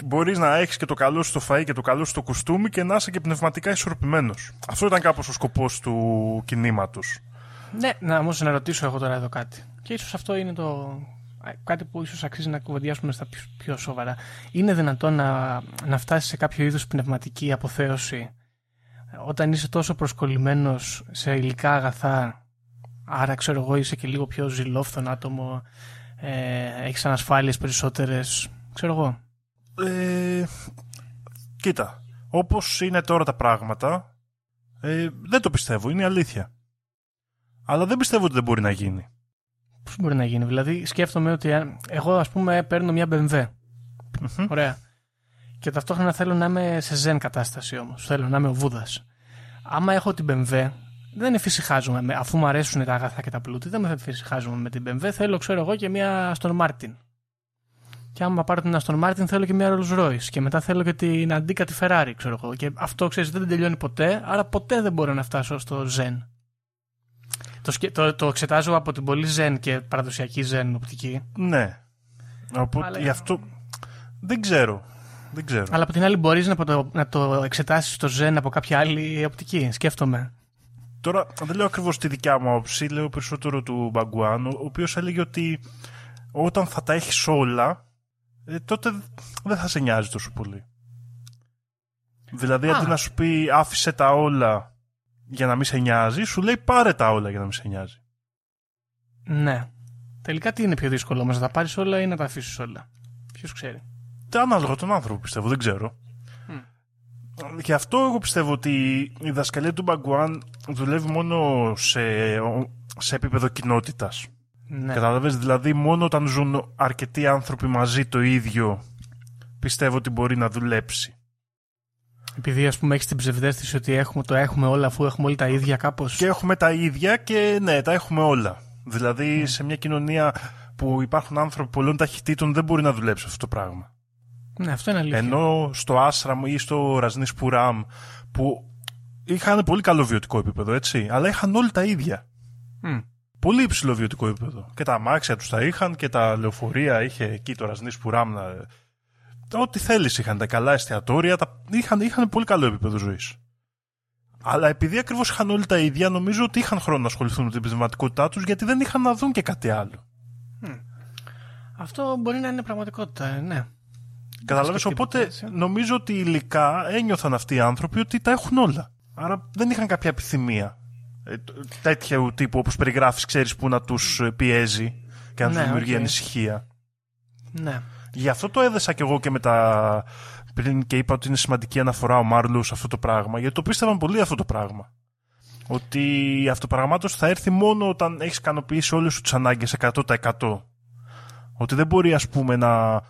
μπορείς να έχεις και το καλό σου στο φαΐ και το καλό σου στο κουστούμι και να είσαι και πνευματικά ισορροπημένος. Αυτό ήταν κάπως ο σκοπός του κινήματος. Ναι, να όμως να ρωτήσω εγώ τώρα εδώ κάτι. Και ίσως αυτό είναι το, κάτι που ίσως αξίζει να κουβεντιάσουμε στα πιο, πιο σοβαρά. Είναι δυνατόν να, να φτάσεις σε κάποιο είδους πνευματική αποθέωση όταν είσαι τόσο προσκολλημένος σε υλικά αγαθά, άρα ξέρω εγώ είσαι και λίγο πιο ζηλόφθον άτομο, ε, έχεις ανασφάλειες περισσότερες, ξέρω εγώ. Ε, κοίτα, όπως είναι τώρα τα πράγματα, ε, δεν το πιστεύω, είναι αλήθεια. Αλλά δεν πιστεύω ότι δεν μπορεί να γίνει. Πώς μπορεί να γίνει, δηλαδή σκέφτομαι ότι εγώ ας πούμε παίρνω μια BMW. Ωραία. Και ταυτόχρονα θέλω να είμαι σε ζεν κατάσταση όμως. Θέλω να είμαι ο Βούδας. Άμα έχω την BMW, δεν εφησυχάζομαι. Αφού μου αρέσουν τα αγαθά και τα πλούτη, δεν με εφησυχάζομαι με την BMW. Θέλω, ξέρω εγώ, και μια Aston Martin. Και άμα πάρω την Aston Martin, θέλω και μια Rolls Royce. Και μετά θέλω και την αντίκα τη Ferrari, ξέρω εγώ. Και αυτό ξέρεις, δεν τελειώνει ποτέ, άρα ποτέ δεν μπορώ να φτάσω στο Zen. Το, το, το εξετάζω από την πολύ Zen και παραδοσιακή Zen οπτική. Ναι. Οπότε, Αλλά... γι' αυτό δεν ξέρω. Δεν ξέρω. Αλλά από την άλλη μπορείς να, το, να το εξετάσεις το Zen από κάποια άλλη οπτική. Σκέφτομαι. Τώρα δεν λέω ακριβώς τη δικιά μου άποψη, λέω περισσότερο του Μπαγκουάν, ο οποίος έλεγε ότι όταν θα τα έχεις όλα, ε, τότε δεν θα σε νοιάζει τόσο πολύ. Δηλαδή, αντί να σου πει άφησε τα όλα για να μην σε νοιάζει, σου λέει πάρε τα όλα για να μην σε νοιάζει. Ναι. Τελικά τι είναι πιο δύσκολο όμως, να τα πάρεις όλα ή να τα αφήσεις όλα. Ποιος ξέρει. Τι ανάλογα τον άνθρωπο πιστεύω, δεν ξέρω. Mm. Και αυτό εγώ πιστεύω ότι η δασκαλία του Μπαγκουάν δουλεύει μόνο σε, σε επίπεδο κοινότητας. Ναι. Κατάλαβες, δηλαδή μόνο όταν ζουν αρκετοί άνθρωποι μαζί το ίδιο πιστεύω ότι μπορεί να δουλέψει. Επειδή ας πούμε έχεις την ψευδέστηση ότι έχουμε, το έχουμε όλα αφού έχουμε όλοι τα ίδια κάπως. Και έχουμε τα ίδια και ναι, τα έχουμε όλα. Δηλαδή σε μια κοινωνία που υπάρχουν άνθρωποι πολλών ταχυτήτων δεν μπορεί να δουλέψει αυτό το πράγμα. Ναι, αυτό είναι αλήθεια. Ενώ στο Άσραμ ή στο Ρασνή Πουράμ που είχαν πολύ καλό βιωτικό επίπεδο, έτσι, αλλά είχαν όλοι τα ίδια. Mm. Πολύ υψηλό βιωτικό επίπεδο. Και τα αμάξια τους τα είχαν και τα λεωφορεία είχε εκεί το Ρασνή Πουράμ να ό,τι θέλεις είχαν, τα καλά εστιατόρια, τα... είχαν, είχαν πολύ καλό επίπεδο ζωής. Αλλά επειδή ακριβώς είχαν όλοι τα ίδια, νομίζω ότι είχαν χρόνο να ασχοληθούν με την πνευματικότητά τους γιατί δεν είχαν να δουν και κάτι άλλο. Αυτό μπορεί να είναι πραγματικότητα, ε, ναι. Καταλαβαίνεις, οπότε νομίζω ότι υλικά ένιωθαν αυτοί οι άνθρωποι ότι τα έχουν όλα. Άρα δεν είχαν κάποια επιθυμία. Ε, τέτοιου τύπου όπως περιγράφεις ξέρεις που να τους ε, πιέζει και να ναι, τους δημιουργεί okay. ανησυχία. Ναι. Γι' αυτό το έδεσα κι εγώ και με τα. πριν και είπα ότι είναι σημαντική αναφορά ο Μάρλους σε αυτό το πράγμα, γιατί το πίστευαν πολύ αυτό το πράγμα. Ότι η αυτοπραγμάτωση θα έρθει μόνο όταν έχεις ικανοποιήσει όλες σου τις ανάγκες 100%. Ότι δεν μπορεί, ας πούμε, να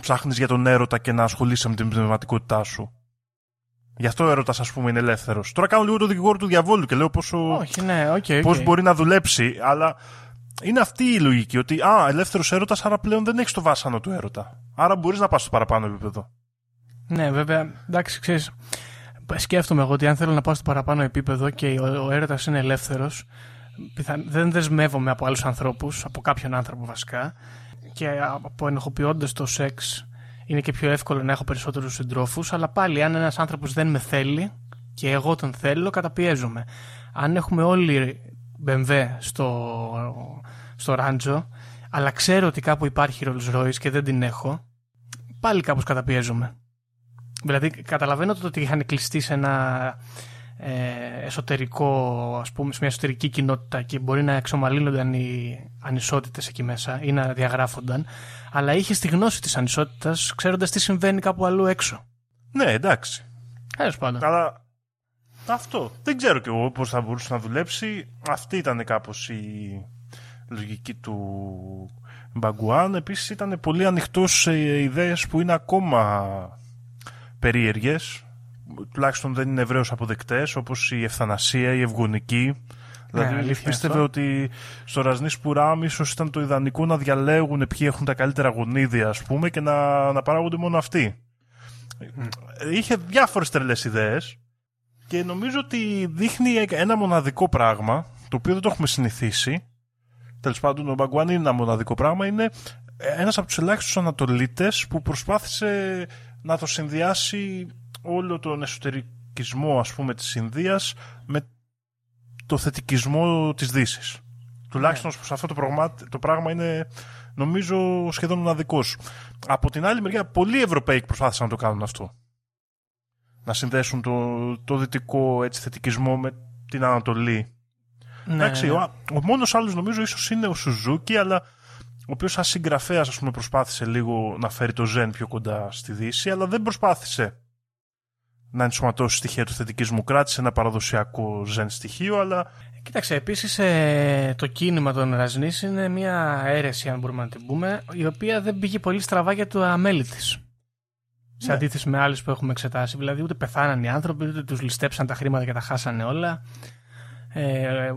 ψάχνεις για τον έρωτα και να ασχολείσαι με την πνευματικότητά σου. Γι' αυτό ο έρωτας, ας πούμε, είναι ελεύθερος. Τώρα κάνω λίγο το δικηγόρο του διαβόλου και λέω πόσο. Όχι, ναι, okay, Πώς μπορεί να δουλέψει, αλλά είναι αυτή η λογική. Ότι α, ελεύθερος έρωτας, άρα πλέον δεν έχεις το βάσανο του έρωτα. Άρα μπορείς να πας στο παραπάνω επίπεδο. Ναι, βέβαια. Εντάξει, ξέρεις. Σκέφτομαι εγώ ότι αν θέλω να πάω στο παραπάνω επίπεδο και ο, ο έρωτας είναι ελεύθερος, δεν δεσμεύομαι από άλλους ανθρώπους, από κάποιον άνθρωπο βασικά, και από ενοχοποιώντα το σεξ είναι και πιο εύκολο να έχω περισσότερους συντρόφους. Αλλά πάλι, αν ένας άνθρωπος δεν με θέλει και εγώ τον θέλω, καταπιέζομαι. Αν έχουμε όλοι BMW στο, στο Ράντζο, αλλά ξέρω ότι κάπου υπάρχει Rolls Royce και δεν την έχω, πάλι κάπως καταπιέζομαι. Δηλαδή καταλαβαίνω το ότι είχαν κλειστεί σε ένα ε, εσωτερικό, ας πούμε, σε μια εσωτερική κοινότητα και μπορεί να εξομαλύνονταν οι ανισότητες εκεί μέσα ή να διαγράφονταν, αλλά είχε τη γνώση της ανισότητας ξέροντας τι συμβαίνει κάπου αλλού έξω. Ναι, εντάξει. Τέλος πάντων. Αλλά αυτό. Δεν ξέρω κι εγώ πώς θα μπορούσε να δουλέψει. Αυτή ήταν κάπως η λογική του Μπαγκουάν. Επίσης ήταν πολύ ανοιχτός σε ιδέες που είναι ακόμα περίεργες. Τουλάχιστον δεν είναι ευρέως αποδεκτές, όπως η ευθανασία, η ευγονική. Ναι, δηλαδή πίστευε ότι στο Ρασνής Σπουράμ ίσως ήταν το ιδανικό να διαλέγουν ποιοι έχουν τα καλύτερα γονίδια, ας πούμε, και να, να παράγονται μόνο αυτοί. Είχε διάφορες τρελές ιδέες και νομίζω ότι δείχνει ένα μοναδικό πράγμα, το οποίο δεν το έχουμε συνηθίσει. Τέλος πάντων, ο Μπαγκουάν είναι ένα μοναδικό πράγμα. Είναι ένας από τους ελάχιστους Ανατολίτες που προσπάθησε να το συνδυάσει όλο τον εσωτερικισμό, ας πούμε, της Ινδίας με το θετικισμό της Δύσης. Τουλάχιστον yeah. Ναι. αυτό το πράγμα, το πράγμα είναι νομίζω σχεδόν μοναδικός. Από την άλλη μεριά, πολλοί Ευρωπαίοι προσπάθησαν να το κάνουν αυτό. Να συνδέσουν το, το δυτικό έτσι, θετικισμό με την Ανατολή. Ναι, Εντάξει, ναι. ο, ο μόνος άλλος νομίζω ίσως είναι ο Σουζούκι, αλλά ο οποίος σαν συγγραφέας, ας πούμε, προσπάθησε λίγο να φέρει το Ζεν πιο κοντά στη Δύση, αλλά δεν προσπάθησε να ενσωματώσει στοιχεία του θετικισμού. Κράτησε ένα παραδοσιακό Ζεν στοιχείο, αλλά Κοίταξε, επίσης το κίνημα των Ραζνής είναι μια αίρεση, αν μπορούμε να την πούμε, η οποία δεν πήγε πολύ στραβά για το αμέλη της. Σε Ναι. αντίθεση με άλλες που έχουμε εξετάσει. Δηλαδή, ούτε πεθάναν οι άνθρωποι, ούτε τους ληστέψαν τα χρήματα και τα χάσανε όλα. Ε,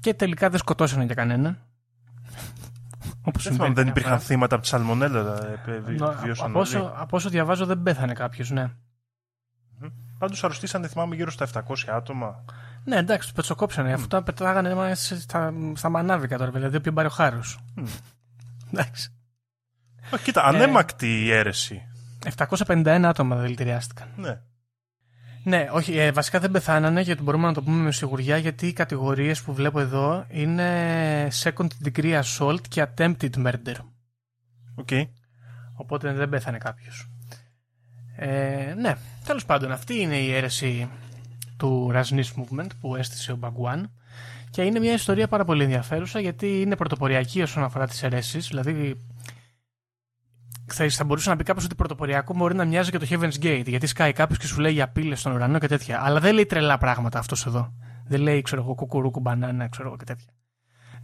και τελικά δεν σκοτώσανε για κανέναν. Όπως δεν, θυμάμαι, δεν υπήρχαν θύματα από τη Σαλμονέλα. ε, ε, βι- βιώσαν από, όσο, όλοι. από όσο διαβάζω, δεν πέθανε κάποιος, ναι. Πάντως αρρωστήσαν, δεν θυμάμαι, γύρω στα 700 άτομα. Ναι, εντάξει, του πετσοκόψανε. Αυτό τα πετάγανε μέσα στα, στα μανάβικα τώρα, δηλαδή, όποιο πάρει ο χάρο. Εντάξει. Α, κοίτα, ανέμακτη η αίρεση. 751 άτομα δηλητηριάστηκαν. Ναι. Ναι, όχι, ε, βασικά δεν πεθάνανε γιατί μπορούμε να το πούμε με σιγουριά γιατί οι κατηγορίες που βλέπω εδώ είναι second degree assault και attempted murder. OK. Οπότε δεν πέθανε κάποιος. Ε, ναι, τέλος πάντων, αυτή είναι η αίρεση του Rajneesh Movement που έστησε ο Μπαγκουάν. Και είναι μια ιστορία πάρα πολύ ενδιαφέρουσα γιατί είναι πρωτοποριακή όσον αφορά τις αιρέσεις. Δηλαδή, θα, θα μπορούσε να πει κάποιος ότι πρωτοποριακό μπορεί να μοιάζει και το Heaven's Gate. Γιατί σκάει κάποιος και σου λέει για πύλες στον ουρανό και τέτοια. Αλλά δεν λέει τρελά πράγματα αυτός εδώ. Δεν λέει, ξέρω εγώ, κουκουρούκου, μπανάνα, ξέρω εγώ και τέτοια.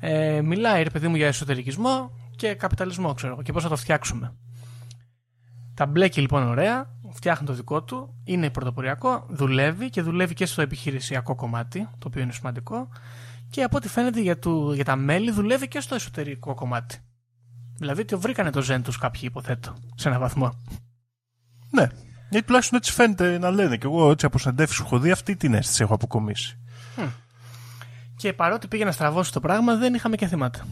Ε, μιλάει, ρε παιδί μου, για εσωτερικισμό και καπιταλισμό, ξέρω εγώ, και πώς θα το φτιάξουμε. Τα μπλέκει λοιπόν ωραία, φτιάχνει το δικό του, είναι πρωτοποριακό, δουλεύει και δουλεύει και στο επιχειρησιακό κομμάτι, το οποίο είναι σημαντικό, και από ό,τι φαίνεται για, του, για τα μέλη δουλεύει και στο εσωτερικό κομμάτι. Δηλαδή το βρήκανε το ζεν τους κάποιοι, υποθέτω, σε έναν βαθμό. Ναι. Γιατί τουλάχιστον έτσι φαίνεται να λένε. Και εγώ έτσι από συνεντεύξεις που έχω δει, αυτή την αίσθηση έχω αποκομίσει. Και παρότι πήγε να στραβώσει το πράγμα, δεν είχαμε και θύματα.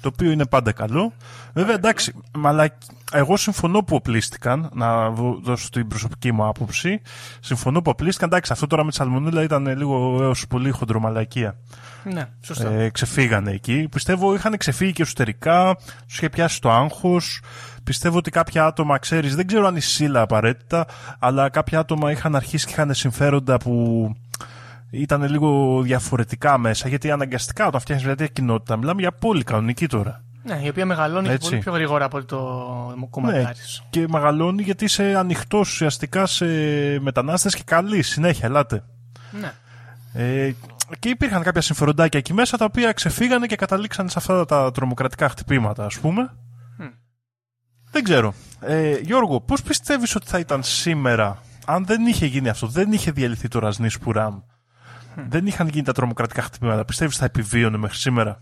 Το οποίο είναι πάντα καλό. Βέβαια, εντάξει, μαλακ... εγώ συμφωνώ που οπλίστηκαν, να δω- δώσω την προσωπική μου άποψη. Συμφωνώ που οπλίστηκαν. Εντάξει, αυτό τώρα με τη Σαλμονέλα ήταν λίγο έως πολύ χοντρομαλακία. Ναι, σωστό. Ε, ξεφύγανε εκεί. Πιστεύω είχαν ξεφύγει και εσωτερικά, τους είχε πιάσει το άγχος. Πιστεύω ότι κάποια άτομα, ξέρεις, δεν ξέρω αν η Σίλα απαραίτητα, αλλά κάποια άτομα είχαν αρχίσει και είχαν συμφέροντα που ήταν λίγο διαφορετικά μέσα. Γιατί αναγκαστικά όταν φτιάχνεις μια τέτοια κοινότητα, μιλάμε για πόλη κανονική τώρα. Ναι, η οποία μεγαλώνει και Έτσι. πολύ πιο γρήγορα από ότι το κομματάρι. Ναι, και μεγαλώνει γιατί είσαι ανοιχτός ουσιαστικά σε μετανάστες και καλή συνέχεια, ελάτε. Ναι. Ε, και υπήρχαν κάποια συμφεροντάκια εκεί μέσα τα οποία ξεφύγανε και καταλήξαν σε αυτά τα τρομοκρατικά χτυπήματα, ας πούμε. Δεν ξέρω. Ε, Γιώργο, πώς πιστεύεις ότι θα ήταν σήμερα αν δεν είχε γίνει αυτό, δεν είχε διαλυθεί το Ραζνί Σπουράμ, δεν είχαν γίνει τα τρομοκρατικά χτυπήματα, πιστεύεις θα επιβίωνε μέχρι σήμερα;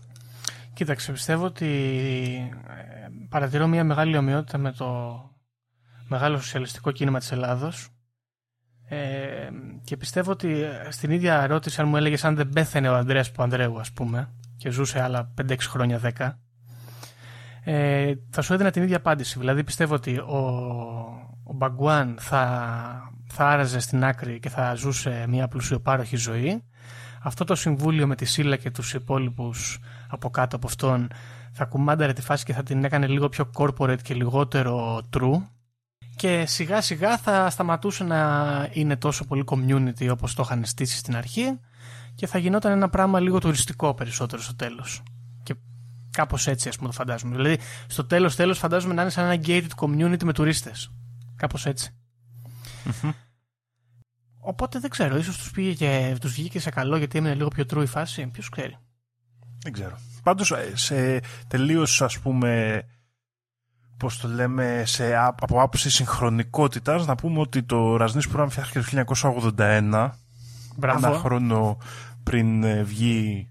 Κοίταξε, πιστεύω ότι ε, παρατηρώ μια μεγάλη ομοιότητα με το μεγάλο σοσιαλιστικό κίνημα της Ελλάδος ε, και πιστεύω ότι ε, στην ίδια ερώτηση αν μου έλεγες αν δεν πέθανε ο Ανδρέας Παπανδρέου ας πούμε και ζούσε άλλα 5-6 χρόνια 10 ε, θα σου έδινα την ίδια απάντηση. Δηλαδή πιστεύω ότι ο, ο Μπαγκουάν θα, θα άραζε στην άκρη και θα ζούσε μια πλουσιοπάροχη ζωή. Αυτό το συμβούλιο με τη Σίλα και τους υπόλοιπους από κάτω από αυτόν θα κουμάνταρε τη φάση και θα την έκανε λίγο πιο corporate και λιγότερο true. Και σιγά σιγά θα σταματούσε να είναι τόσο πολύ community όπως το είχαν στήσει στην αρχή και θα γινόταν ένα πράγμα λίγο τουριστικό περισσότερο στο τέλος. Και κάπως έτσι ας πούμε το φαντάζομαι. Δηλαδή στο τέλος τέλος φαντάζομαι να είναι σαν ένα gated community με τουρίστες. Κάπως έτσι. Οπότε δεν ξέρω, ίσως τους, πήγε και, τους βγήκε σε καλό γιατί έμεινε λίγο πιο true η φάση. Ποιος ξέρει. Δεν ξέρω. Πάντως ε, σε τελείως ας πούμε πώς το λέμε σε, α- από άποψη συγχρονικότητας να πούμε ότι το Ραζνί Σπουράμ φτιάχτηκε το 1981 Μπράβο. ένα χρόνο πριν ε, βγει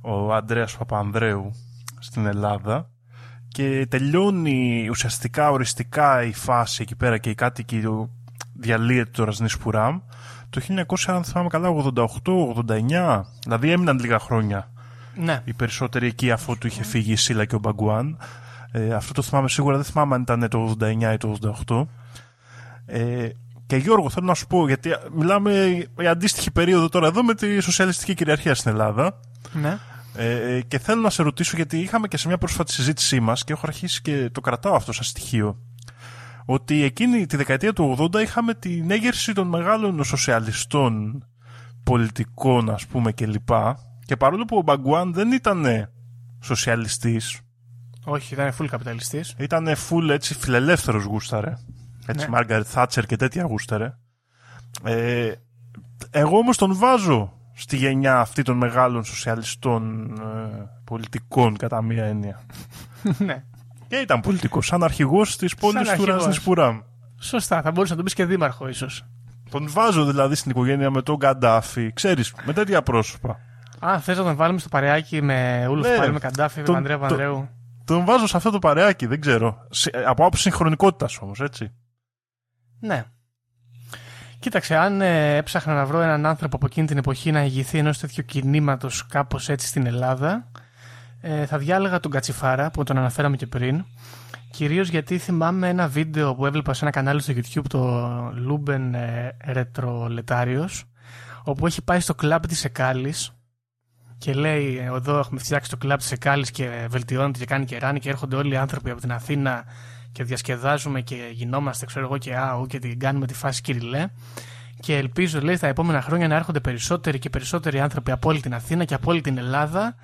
ο Ανδρέας Παπανδρέου στην Ελλάδα και τελειώνει ουσιαστικά οριστικά η φάση εκεί πέρα και οι κάτοικοι το- διαλύεται το Ραζνί Σπουράμ το 1900 αν θυμάμαι καλά 88-89 δηλαδή έμειναν λίγα χρόνια Ναι. οι περισσότεροι εκεί αφού του είχε φύγει η Σίλα και ο Μπαγκουάν. Ε, αυτό το θυμάμαι σίγουρα, δεν θυμάμαι αν ήταν το 89 ή το 88. Ε, και Γιώργο, θέλω να σου πω, γιατί μιλάμε για αντίστοιχη περίοδο τώρα εδώ με τη σοσιαλιστική κυριαρχία στην Ελλάδα. ναι. Ε, και θέλω να σε ρωτήσω, γιατί είχαμε και σε μια πρόσφατη συζήτησή μας και έχω αρχίσει και το κρατάω αυτό σαν στοιχείο, ότι εκείνη τη δεκαετία του 80 είχαμε την έγερση των μεγάλων σοσιαλιστών πολιτικών, ας πούμε, κλπ. Και παρόλο που ο Μπαγκουάν δεν ήταν σοσιαλιστής. Όχι, ήταν full καπιταλιστής. Ήταν full έτσι φιλελεύθερος γούσταρε. Έτσι, Μάργαρετ Θάτσερ και τέτοια γούσταρε. Ε, εγώ όμως τον βάζω στη γενιά αυτή των μεγάλων σοσιαλιστών ε, πολιτικών κατά μία έννοια. <laughs> ναι. Και ήταν πολιτικός, σαν αρχηγός της πόλης του Ραζνισπουράμ. Σωστά, θα μπορούσε να τον πεις και δήμαρχο ίσως. Τον βάζω δηλαδή στην οικογένεια με τον Καντάφη, ξέρεις, με τέτοια πρόσωπα. Α, θες να τον βάλουμε στο παρεάκι με Ούλου ναι, πάλι με Καντάφη, τον, με Ανδρέα Πανδρέου. Τον βάζω σε αυτό το παρεάκι, δεν ξέρω. Από άποψη συγχρονικότητας όμως, έτσι. Ναι. Κοίταξε, αν ε, έψαχνα να βρω έναν άνθρωπο από εκείνη την εποχή να ηγηθεί ενός τέτοιου κινήματος κάπως έτσι στην Ελλάδα, ε, θα διάλεγα τον Κατσιφάρα που τον αναφέραμε και πριν. Κυρίως γιατί θυμάμαι ένα βίντεο που έβλεπα σε ένα κανάλι στο YouTube, το Luben ε, όπου έχει πάει στο κλαμπ της Εκάλης και λέει: Εδώ έχουμε φτιάξει το κλαμπ της Εκάλης και βελτιώνεται και κάνει και ράνει και έρχονται όλοι οι άνθρωποι από την Αθήνα και διασκεδάζουμε και γινόμαστε, ξέρω εγώ, και άου και την κάνουμε τη φάση κυριλέ. Και ελπίζω, λέει, τα επόμενα χρόνια να έρχονται περισσότεροι και περισσότεροι άνθρωποι από όλη την Αθήνα και από όλη την Ελλάδα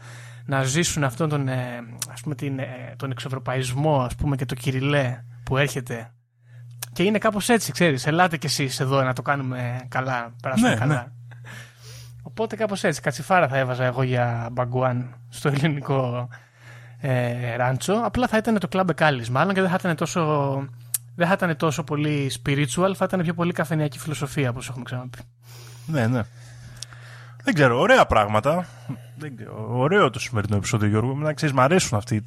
να ζήσουν αυτόν τον, ε, ας πούμε, την, ε, τον εξευρωπαϊσμό ας πούμε, και το κυριλέ που έρχεται. Και είναι κάπως έτσι, ξέρεις, ελάτε κι εσείς εδώ να το κάνουμε καλά, περάσουμε ναι, καλά. Ναι. Οπότε κάπως έτσι, κατσιφάρα θα έβαζα εγώ για μπαγκουάν στο ελληνικό ε, ράντσο. Απλά θα ήταν το κλαμπ Εκάλης μάλλον και δεν θα ήταν τόσο, δεν θα ήταν τόσο πολύ spiritual, θα ήταν πιο πολύ καφενιακή φιλοσοφία όπως έχουμε ξαναπεί. Ναι, ναι. Δεν ξέρω, ωραία πράγματα. Δεν ξέρω, ωραίο το σημερινό επεισόδιο, Γιώργο. Να ξέρεις, μου αρέσουν αυτοί.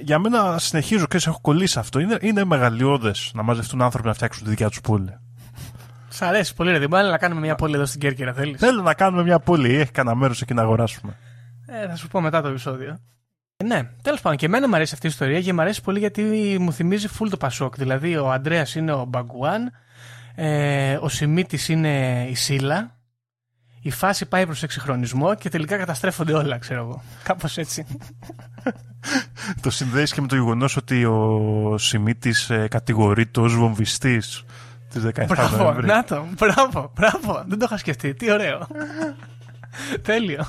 Για μένα συνεχίζω και έχω κολλήσει αυτό. Είναι, είναι μεγαλειώδες να μαζευτούν άνθρωποι να φτιάξουν τη δικιά τους πόλη. Σ' αρέσει πολύ, ρε Δημάλη, να κάνουμε μια πόλη εδώ στην Κέρκυρα, θέλεις; Θέλω να κάνουμε μια πόλη. Έχει κανένα μέρος εκεί να αγοράσουμε. Ε, θα σου πω μετά το επεισόδιο. Ε, ναι, τέλος πάντων και εμένα μου αρέσει αυτή η ιστορία και μου αρέσει πολύ γιατί μου θυμίζει full το Πασόκ. Δηλαδή ο Αντρέα είναι ο Μπαγκουάν, ε, ο Σιμίτης είναι η Σίλα, η φάση πάει προς εξυγχρονισμό και τελικά καταστρέφονται όλα, ξέρω εγώ. <laughs> Κάπως έτσι. το συνδέεις και με το γεγονός ότι ο Σιμίτης ε, κατηγορείται ως βομβιστής τη 17 Μπράβο, Νοέμβρη. να το, μπράβο, μπράβο. Δεν το είχα σκεφτεί. Τι ωραίο. <laughs> Τέλειο.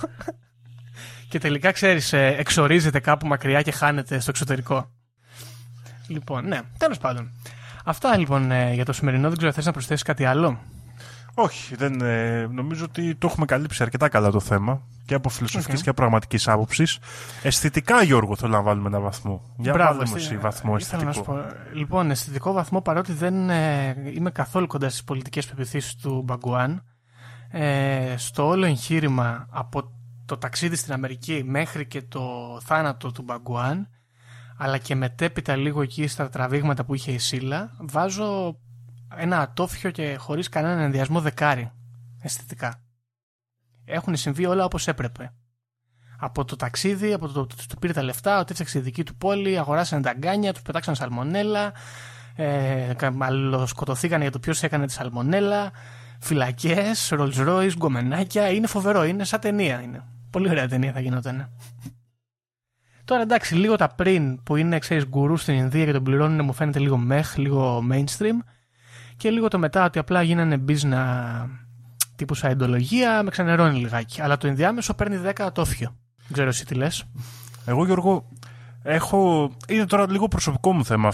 Και τελικά ξέρεις, ε, εξορίζεται κάπου μακριά και χάνεται στο εξωτερικό. Λοιπόν, ναι, τέλος πάντων. Αυτά λοιπόν ε, για το σημερινό. Δεν ξέρω, θες να προσθέσεις κάτι άλλο; Όχι, δεν, ε, νομίζω ότι το έχουμε καλύψει αρκετά καλά το θέμα και από φιλοσοφικής okay. και από πραγματικής άποψης. Αισθητικά, Γιώργο, θέλω να βάλουμε ένα βαθμό. Για να βάλουμε εσύ βαθμό αισθητικό. Λοιπόν, αισθητικό βαθμό, παρότι δεν ε, είμαι καθόλου κοντά στις πολιτικές πεπιθήσεις του Μπαγκουάν, ε, στο όλο εγχείρημα από το ταξίδι στην Αμερική μέχρι και το θάνατο του Μπαγκουάν, αλλά και μετέπειτα λίγο εκεί στα τραβήγματα που είχε η Σίλα, βάζω ένα ατόφιο και χωρίς κανέναν ενδιασμό δεκάρι αισθητικά. Έχουν συμβεί όλα όπως έπρεπε. Από το ταξίδι, από το, του πήρε τα λεφτά, ότι έφτιαξε τη δική του πόλη, αγοράσανε τα γκάνια, του πετάξαν σαλμονέλα, ε, σκοτωθήκαν για το ποιος έκανε τη σαλμονέλα, φυλακές, Rolls Royce, γκομενάκια. Είναι φοβερό, είναι σαν ταινία. Είναι. Πολύ ωραία ταινία θα γινόταν. Τώρα εντάξει, λίγο τα πριν που είναι ξέρεις γκουρούς στην Ινδία και τον πληρώνουν μου φαίνεται λίγο μεχ, λίγο mainstream και λίγο το μετά ότι απλά γίνανε μπίζνα τύπου σαϊντολογία με ξενερώνει λιγάκι. Αλλά το ενδιάμεσο παίρνει 10 ατόφιο. Δεν ξέρω εσύ τι λες. Εγώ Γιώργο έχω... Είναι τώρα λίγο προσωπικό μου θέμα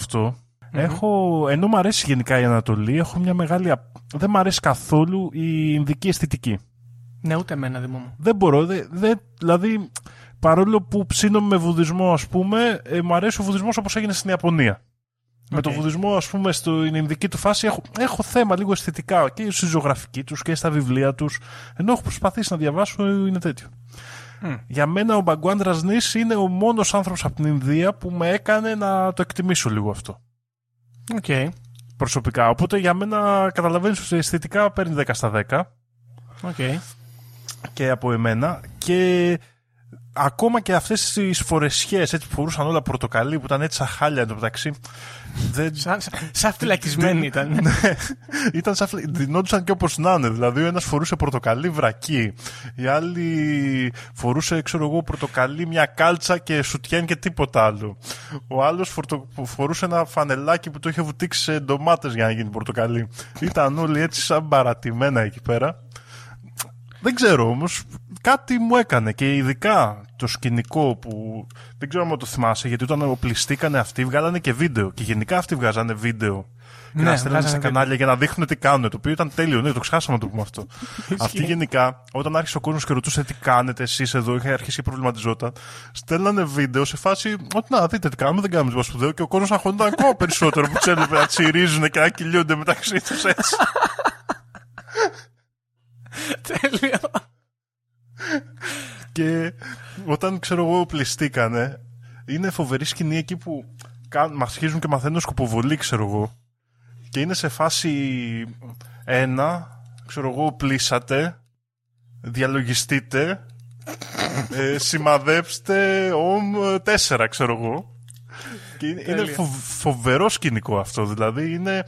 Έχω, ενώ μου αρέσει γενικά η Ανατολή, έχω μια μεγάλη. Δεν μου αρέσει καθόλου η Ινδική αισθητική. Ναι, ούτε εμένα, Δημό μου. Δεν μπορώ. Δε, δε, δηλαδή, παρόλο που ψήνομαι με βουδισμό, ας πούμε, ε, μου αρέσει ο βουδισμός όπως έγινε στην Ιαπωνία. Με τον βουδισμό, ας πούμε, στην Ινδική του φάση έχω, έχω θέμα λίγο αισθητικά και στη ζωγραφική τους και στα βιβλία τους. Ενώ έχω προσπαθήσει να διαβάσω, είναι τέτοιο. Για μένα ο Μπαγκουάν Ρασνή είναι ο μόνος άνθρωπος από την Ινδία που με έκανε να το εκτιμήσω λίγο αυτό. Okay. Προσωπικά. Οπότε για μένα καταλαβαίνεις ότι αισθητικά παίρνει 10 στα 10. Okay. Και από εμένα. Και ακόμα και αυτές τις φορεσιές έτσι που φορούσαν όλα πορτοκαλί που ήταν έτσι σαν χάλια εντωμεταξύ. Δεν... Σαν, σαν, σαν φυλακισμένοι ήταν. Ναι, ήταν σαν φλε- Δινόντουσαν και όπως να είναι. Δηλαδή, ο ένας φορούσε πορτοκαλί βρακί. Η άλλη φορούσε, ξέρω εγώ, πορτοκαλί, μια κάλτσα και σουτιέν και τίποτα άλλο. Ο άλλος φορούσε ένα φανελάκι που το είχε βουτήξει σε ντομάτες για να γίνει πορτοκαλί. Ήταν όλοι έτσι σαν παρατημένα εκεί πέρα. Δεν ξέρω όμως, κάτι μου έκανε και ειδικά το σκηνικό που δεν ξέρω αν το θυμάσαι, γιατί όταν οπλιστήκανε αυτοί βγάλανε και βίντεο. Και γενικά αυτοί βγάζανε βίντεο. Και Ναι, να στέλνανε βγάζανε στα βίντεο. κανάλια για να δείχνουν τι κάνουν. Το οποίο ήταν τέλειο, ναι, το ξεχάσαμε να το πούμε αυτό. <laughs> Αυτοί γενικά, όταν άρχισε ο κόσμος και ρωτούσε τι κάνετε εσείς εδώ, είχε αρχίσει και προβληματιζόταν, στέλνανε βίντεο σε φάση ότι να δείτε τι κάνουμε, δεν κάνουμε τίποτα σπουδαίο. Και ο κόσμος αγχωνόταν ακόμα περισσότερο που του έβλεπε να τσιρίζουν και να κυλιούνται μεταξύ τους έτσι. <laughs> <laughs> Τέλειο. Και όταν ξέρω εγώ πληστήκανε, είναι φοβερή σκηνή εκεί που κάν- μας αρχίζουν και μαθαίνουν σκοποβολή, ξέρω εγώ. Και είναι σε φάση ένα, ξέρω εγώ, πλήσατε, διαλογιστείτε, ε, σημαδέψτε ομ τέσσερα, ξέρω εγώ. Και είναι, είναι Τέλεια. φοβ- φοβερό σκηνικό αυτό, δηλαδή είναι...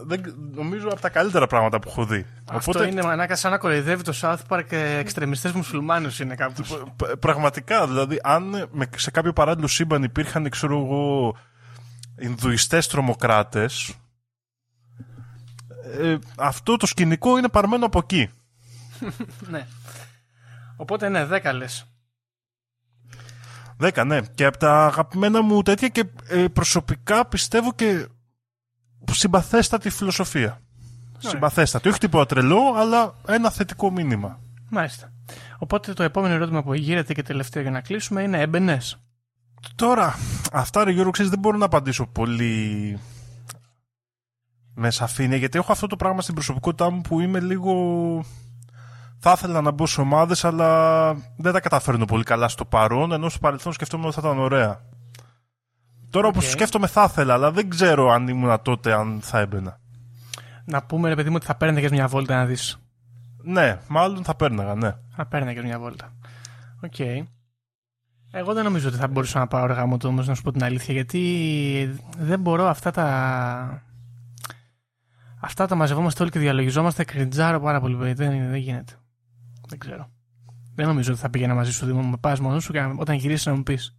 Δεν, νομίζω από τα καλύτερα πράγματα που έχω δει. Αυτό είναι μανάκα σαν να κοροϊδεύει το South Park ε, εξτρεμιστές μουσουλμάνους είναι κάπου. Π- Πραγματικά, δηλαδή, αν με- σε κάποιο παράλληλο σύμπαν υπήρχαν, ξέρω εγώ, Ινδουιστές τρομοκράτες, ε, αυτό το σκηνικό είναι παρμένο από εκεί. <laughs> ναι. Οπότε ναι, δέκα λες. Δέκα, ναι. Και από τα αγαπημένα μου τέτοια και ε, προσωπικά πιστεύω και συμπαθέστατη φιλοσοφία. Συμπαθέστατη. Όχι τίποτα τρελό, αλλά ένα θετικό μήνυμα. Μάλιστα. Οπότε το επόμενο ερώτημα που γύρεται και τελευταίο για να κλείσουμε είναι έμπαινες. Τώρα, αυτά ρε Γιώργο, ξέρεις, δεν μπορώ να απαντήσω πολύ με σαφήνεια, γιατί έχω αυτό το πράγμα στην προσωπικότητά μου που είμαι λίγο... Θα ήθελα να μπω σε ομάδες, αλλά δεν τα καταφέρνω πολύ καλά στο παρόν, ενώ στο παρελθόν σκεφτόμουν ότι θα ήταν ωραία. Τώρα όπως Οκ. σκέφτομαι θα ήθελα, αλλά δεν ξέρω αν ήμουν τότε αν θα έμπαινα. Να πούμε ρε παιδί μου ότι θα παίρνει μια βόλτα να δεις. Ναι, μάλλον θα πέρναγα, ναι. Θα παίρνει μια βόλτα. Οκ. Εγώ δεν νομίζω ότι θα μπορούσα να πάω αργά μου το όμως να σου πω την αλήθεια γιατί δεν μπορώ αυτά τα... Αυτά τα μαζευόμαστε όλοι και διαλογιζόμαστε cringe άρω πάρα πολύ. παιδί. Δεν, είναι- δεν γίνεται. Δεν ξέρω. Δεν νομίζω ότι θα πήγαινα μαζί σου Δήμο, να πας μόνος σου και όταν γυρίσεις να μου πεις.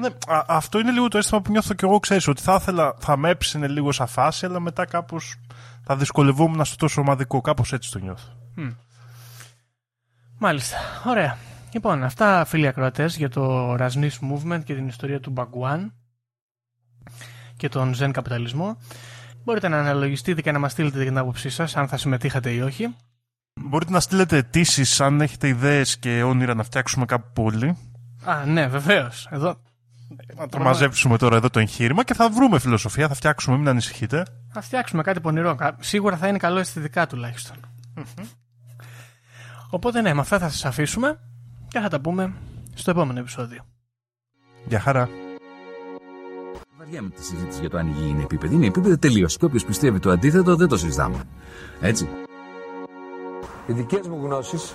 Ναι, α- αυτό είναι λίγο το αίσθημα που νιώθω και εγώ, ξέρεις, ότι θα ήθελα, θα με έψινε λίγο σαν φάση, αλλά μετά κάπως θα δυσκολευόμουν στο τόσο ομαδικό, κάπως έτσι το νιώθω. Μάλιστα. Ωραία. Λοιπόν, αυτά φίλοι ακροατές για το Rajneesh Movement και την ιστορία του Bhagwan και τον Zen καπιταλισμό. Μπορείτε να αναλογιστείτε και να μας στείλετε την άποψή σας, αν θα συμμετείχατε ή όχι. Μπορείτε να στείλετε αιτήσεις αν έχετε ιδέες και όνειρα να φτιάξουμε κάπου πόλη. Α, ναι, βεβαίως. Εδώ Να το μαζέψουμε τώρα εδώ το εγχείρημα και θα βρούμε φιλοσοφία, θα φτιάξουμε, μην ανησυχείτε. θα φτιάξουμε κάτι πονηρό. Κα- Σίγουρα θα είναι καλό αισθητικά τουλάχιστον. Οπότε ναι, με αυτά θα σας αφήσουμε και θα τα πούμε στο επόμενο επεισόδιο. Γεια χαρά. Βαριά με τη συζήτηση για το αν η γη είναι επίπεδη. Είναι επίπεδη τελείως. Και όποιος πιστεύει το αντίθετο δεν το συζητάμε. Έτσι. Οι δικές μου γνώσεις,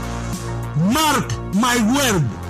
Mark my word.